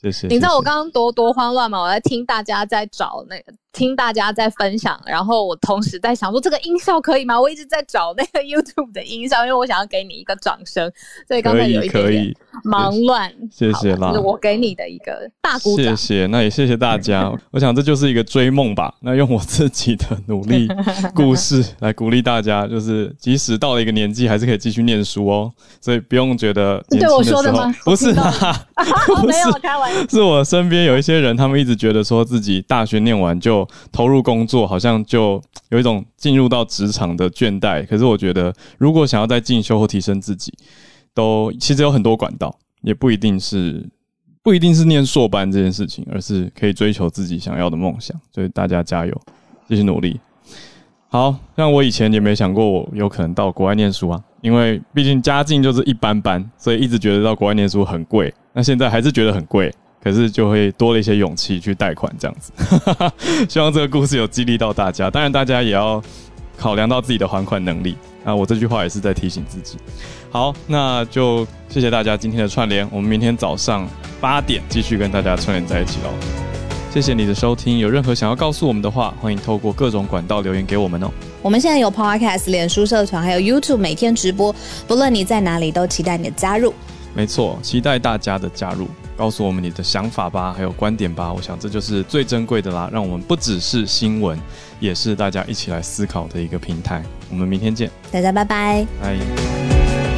谢谢。你知道我刚刚多多慌乱吗？我在听大家在找那个。听大家在分享，然后我同时在想说这个音效可以吗？我一直在找那个 YouTube 的音效，因为我想要给你一个掌声，所以刚才有一点点忙乱。谢谢啦，是我给你的一个大鼓掌。谢谢，那也谢谢大家。<laughs> 我想这就是一个追梦吧。那用我自己的努力故事来鼓励大家，就是即使到了一个年纪，还是可以继续念书哦。所以不用觉得对我说的吗？不是，<laughs> <laughs> 没有开玩笑。是我身边有一些人，他们一直觉得说自己大学念完就。投入工作好像就有一种进入到职场的倦怠，可是我觉得如果想要再进修或提升自己，都其实有很多管道，也不一定是不一定是念硕班这件事情，而是可以追求自己想要的梦想。所以大家加油，继续努力。好像我以前也没想过我有可能到国外念书啊，因为毕竟家境就是一般般，所以一直觉得到国外念书很贵。那现在还是觉得很贵。可是就会多了一些勇气去贷款这样子，<laughs> 希望这个故事有激励到大家。当然，大家也要考量到自己的还款能力。那我这句话也是在提醒自己。好，那就谢谢大家今天的串联。我们明天早上八点继续跟大家串联在一起喽。谢谢你的收听。有任何想要告诉我们的话，欢迎透过各种管道留言给我们哦。我们现在有 Podcast、脸书社团，还有 YouTube 每天直播。不论你在哪里，都期待你的加入。没错，期待大家的加入。告诉我们你的想法吧，还有观点吧。我想这就是最珍贵的啦，让我们不只是新闻，也是大家一起来思考的一个平台。我们明天见，大家拜拜，拜。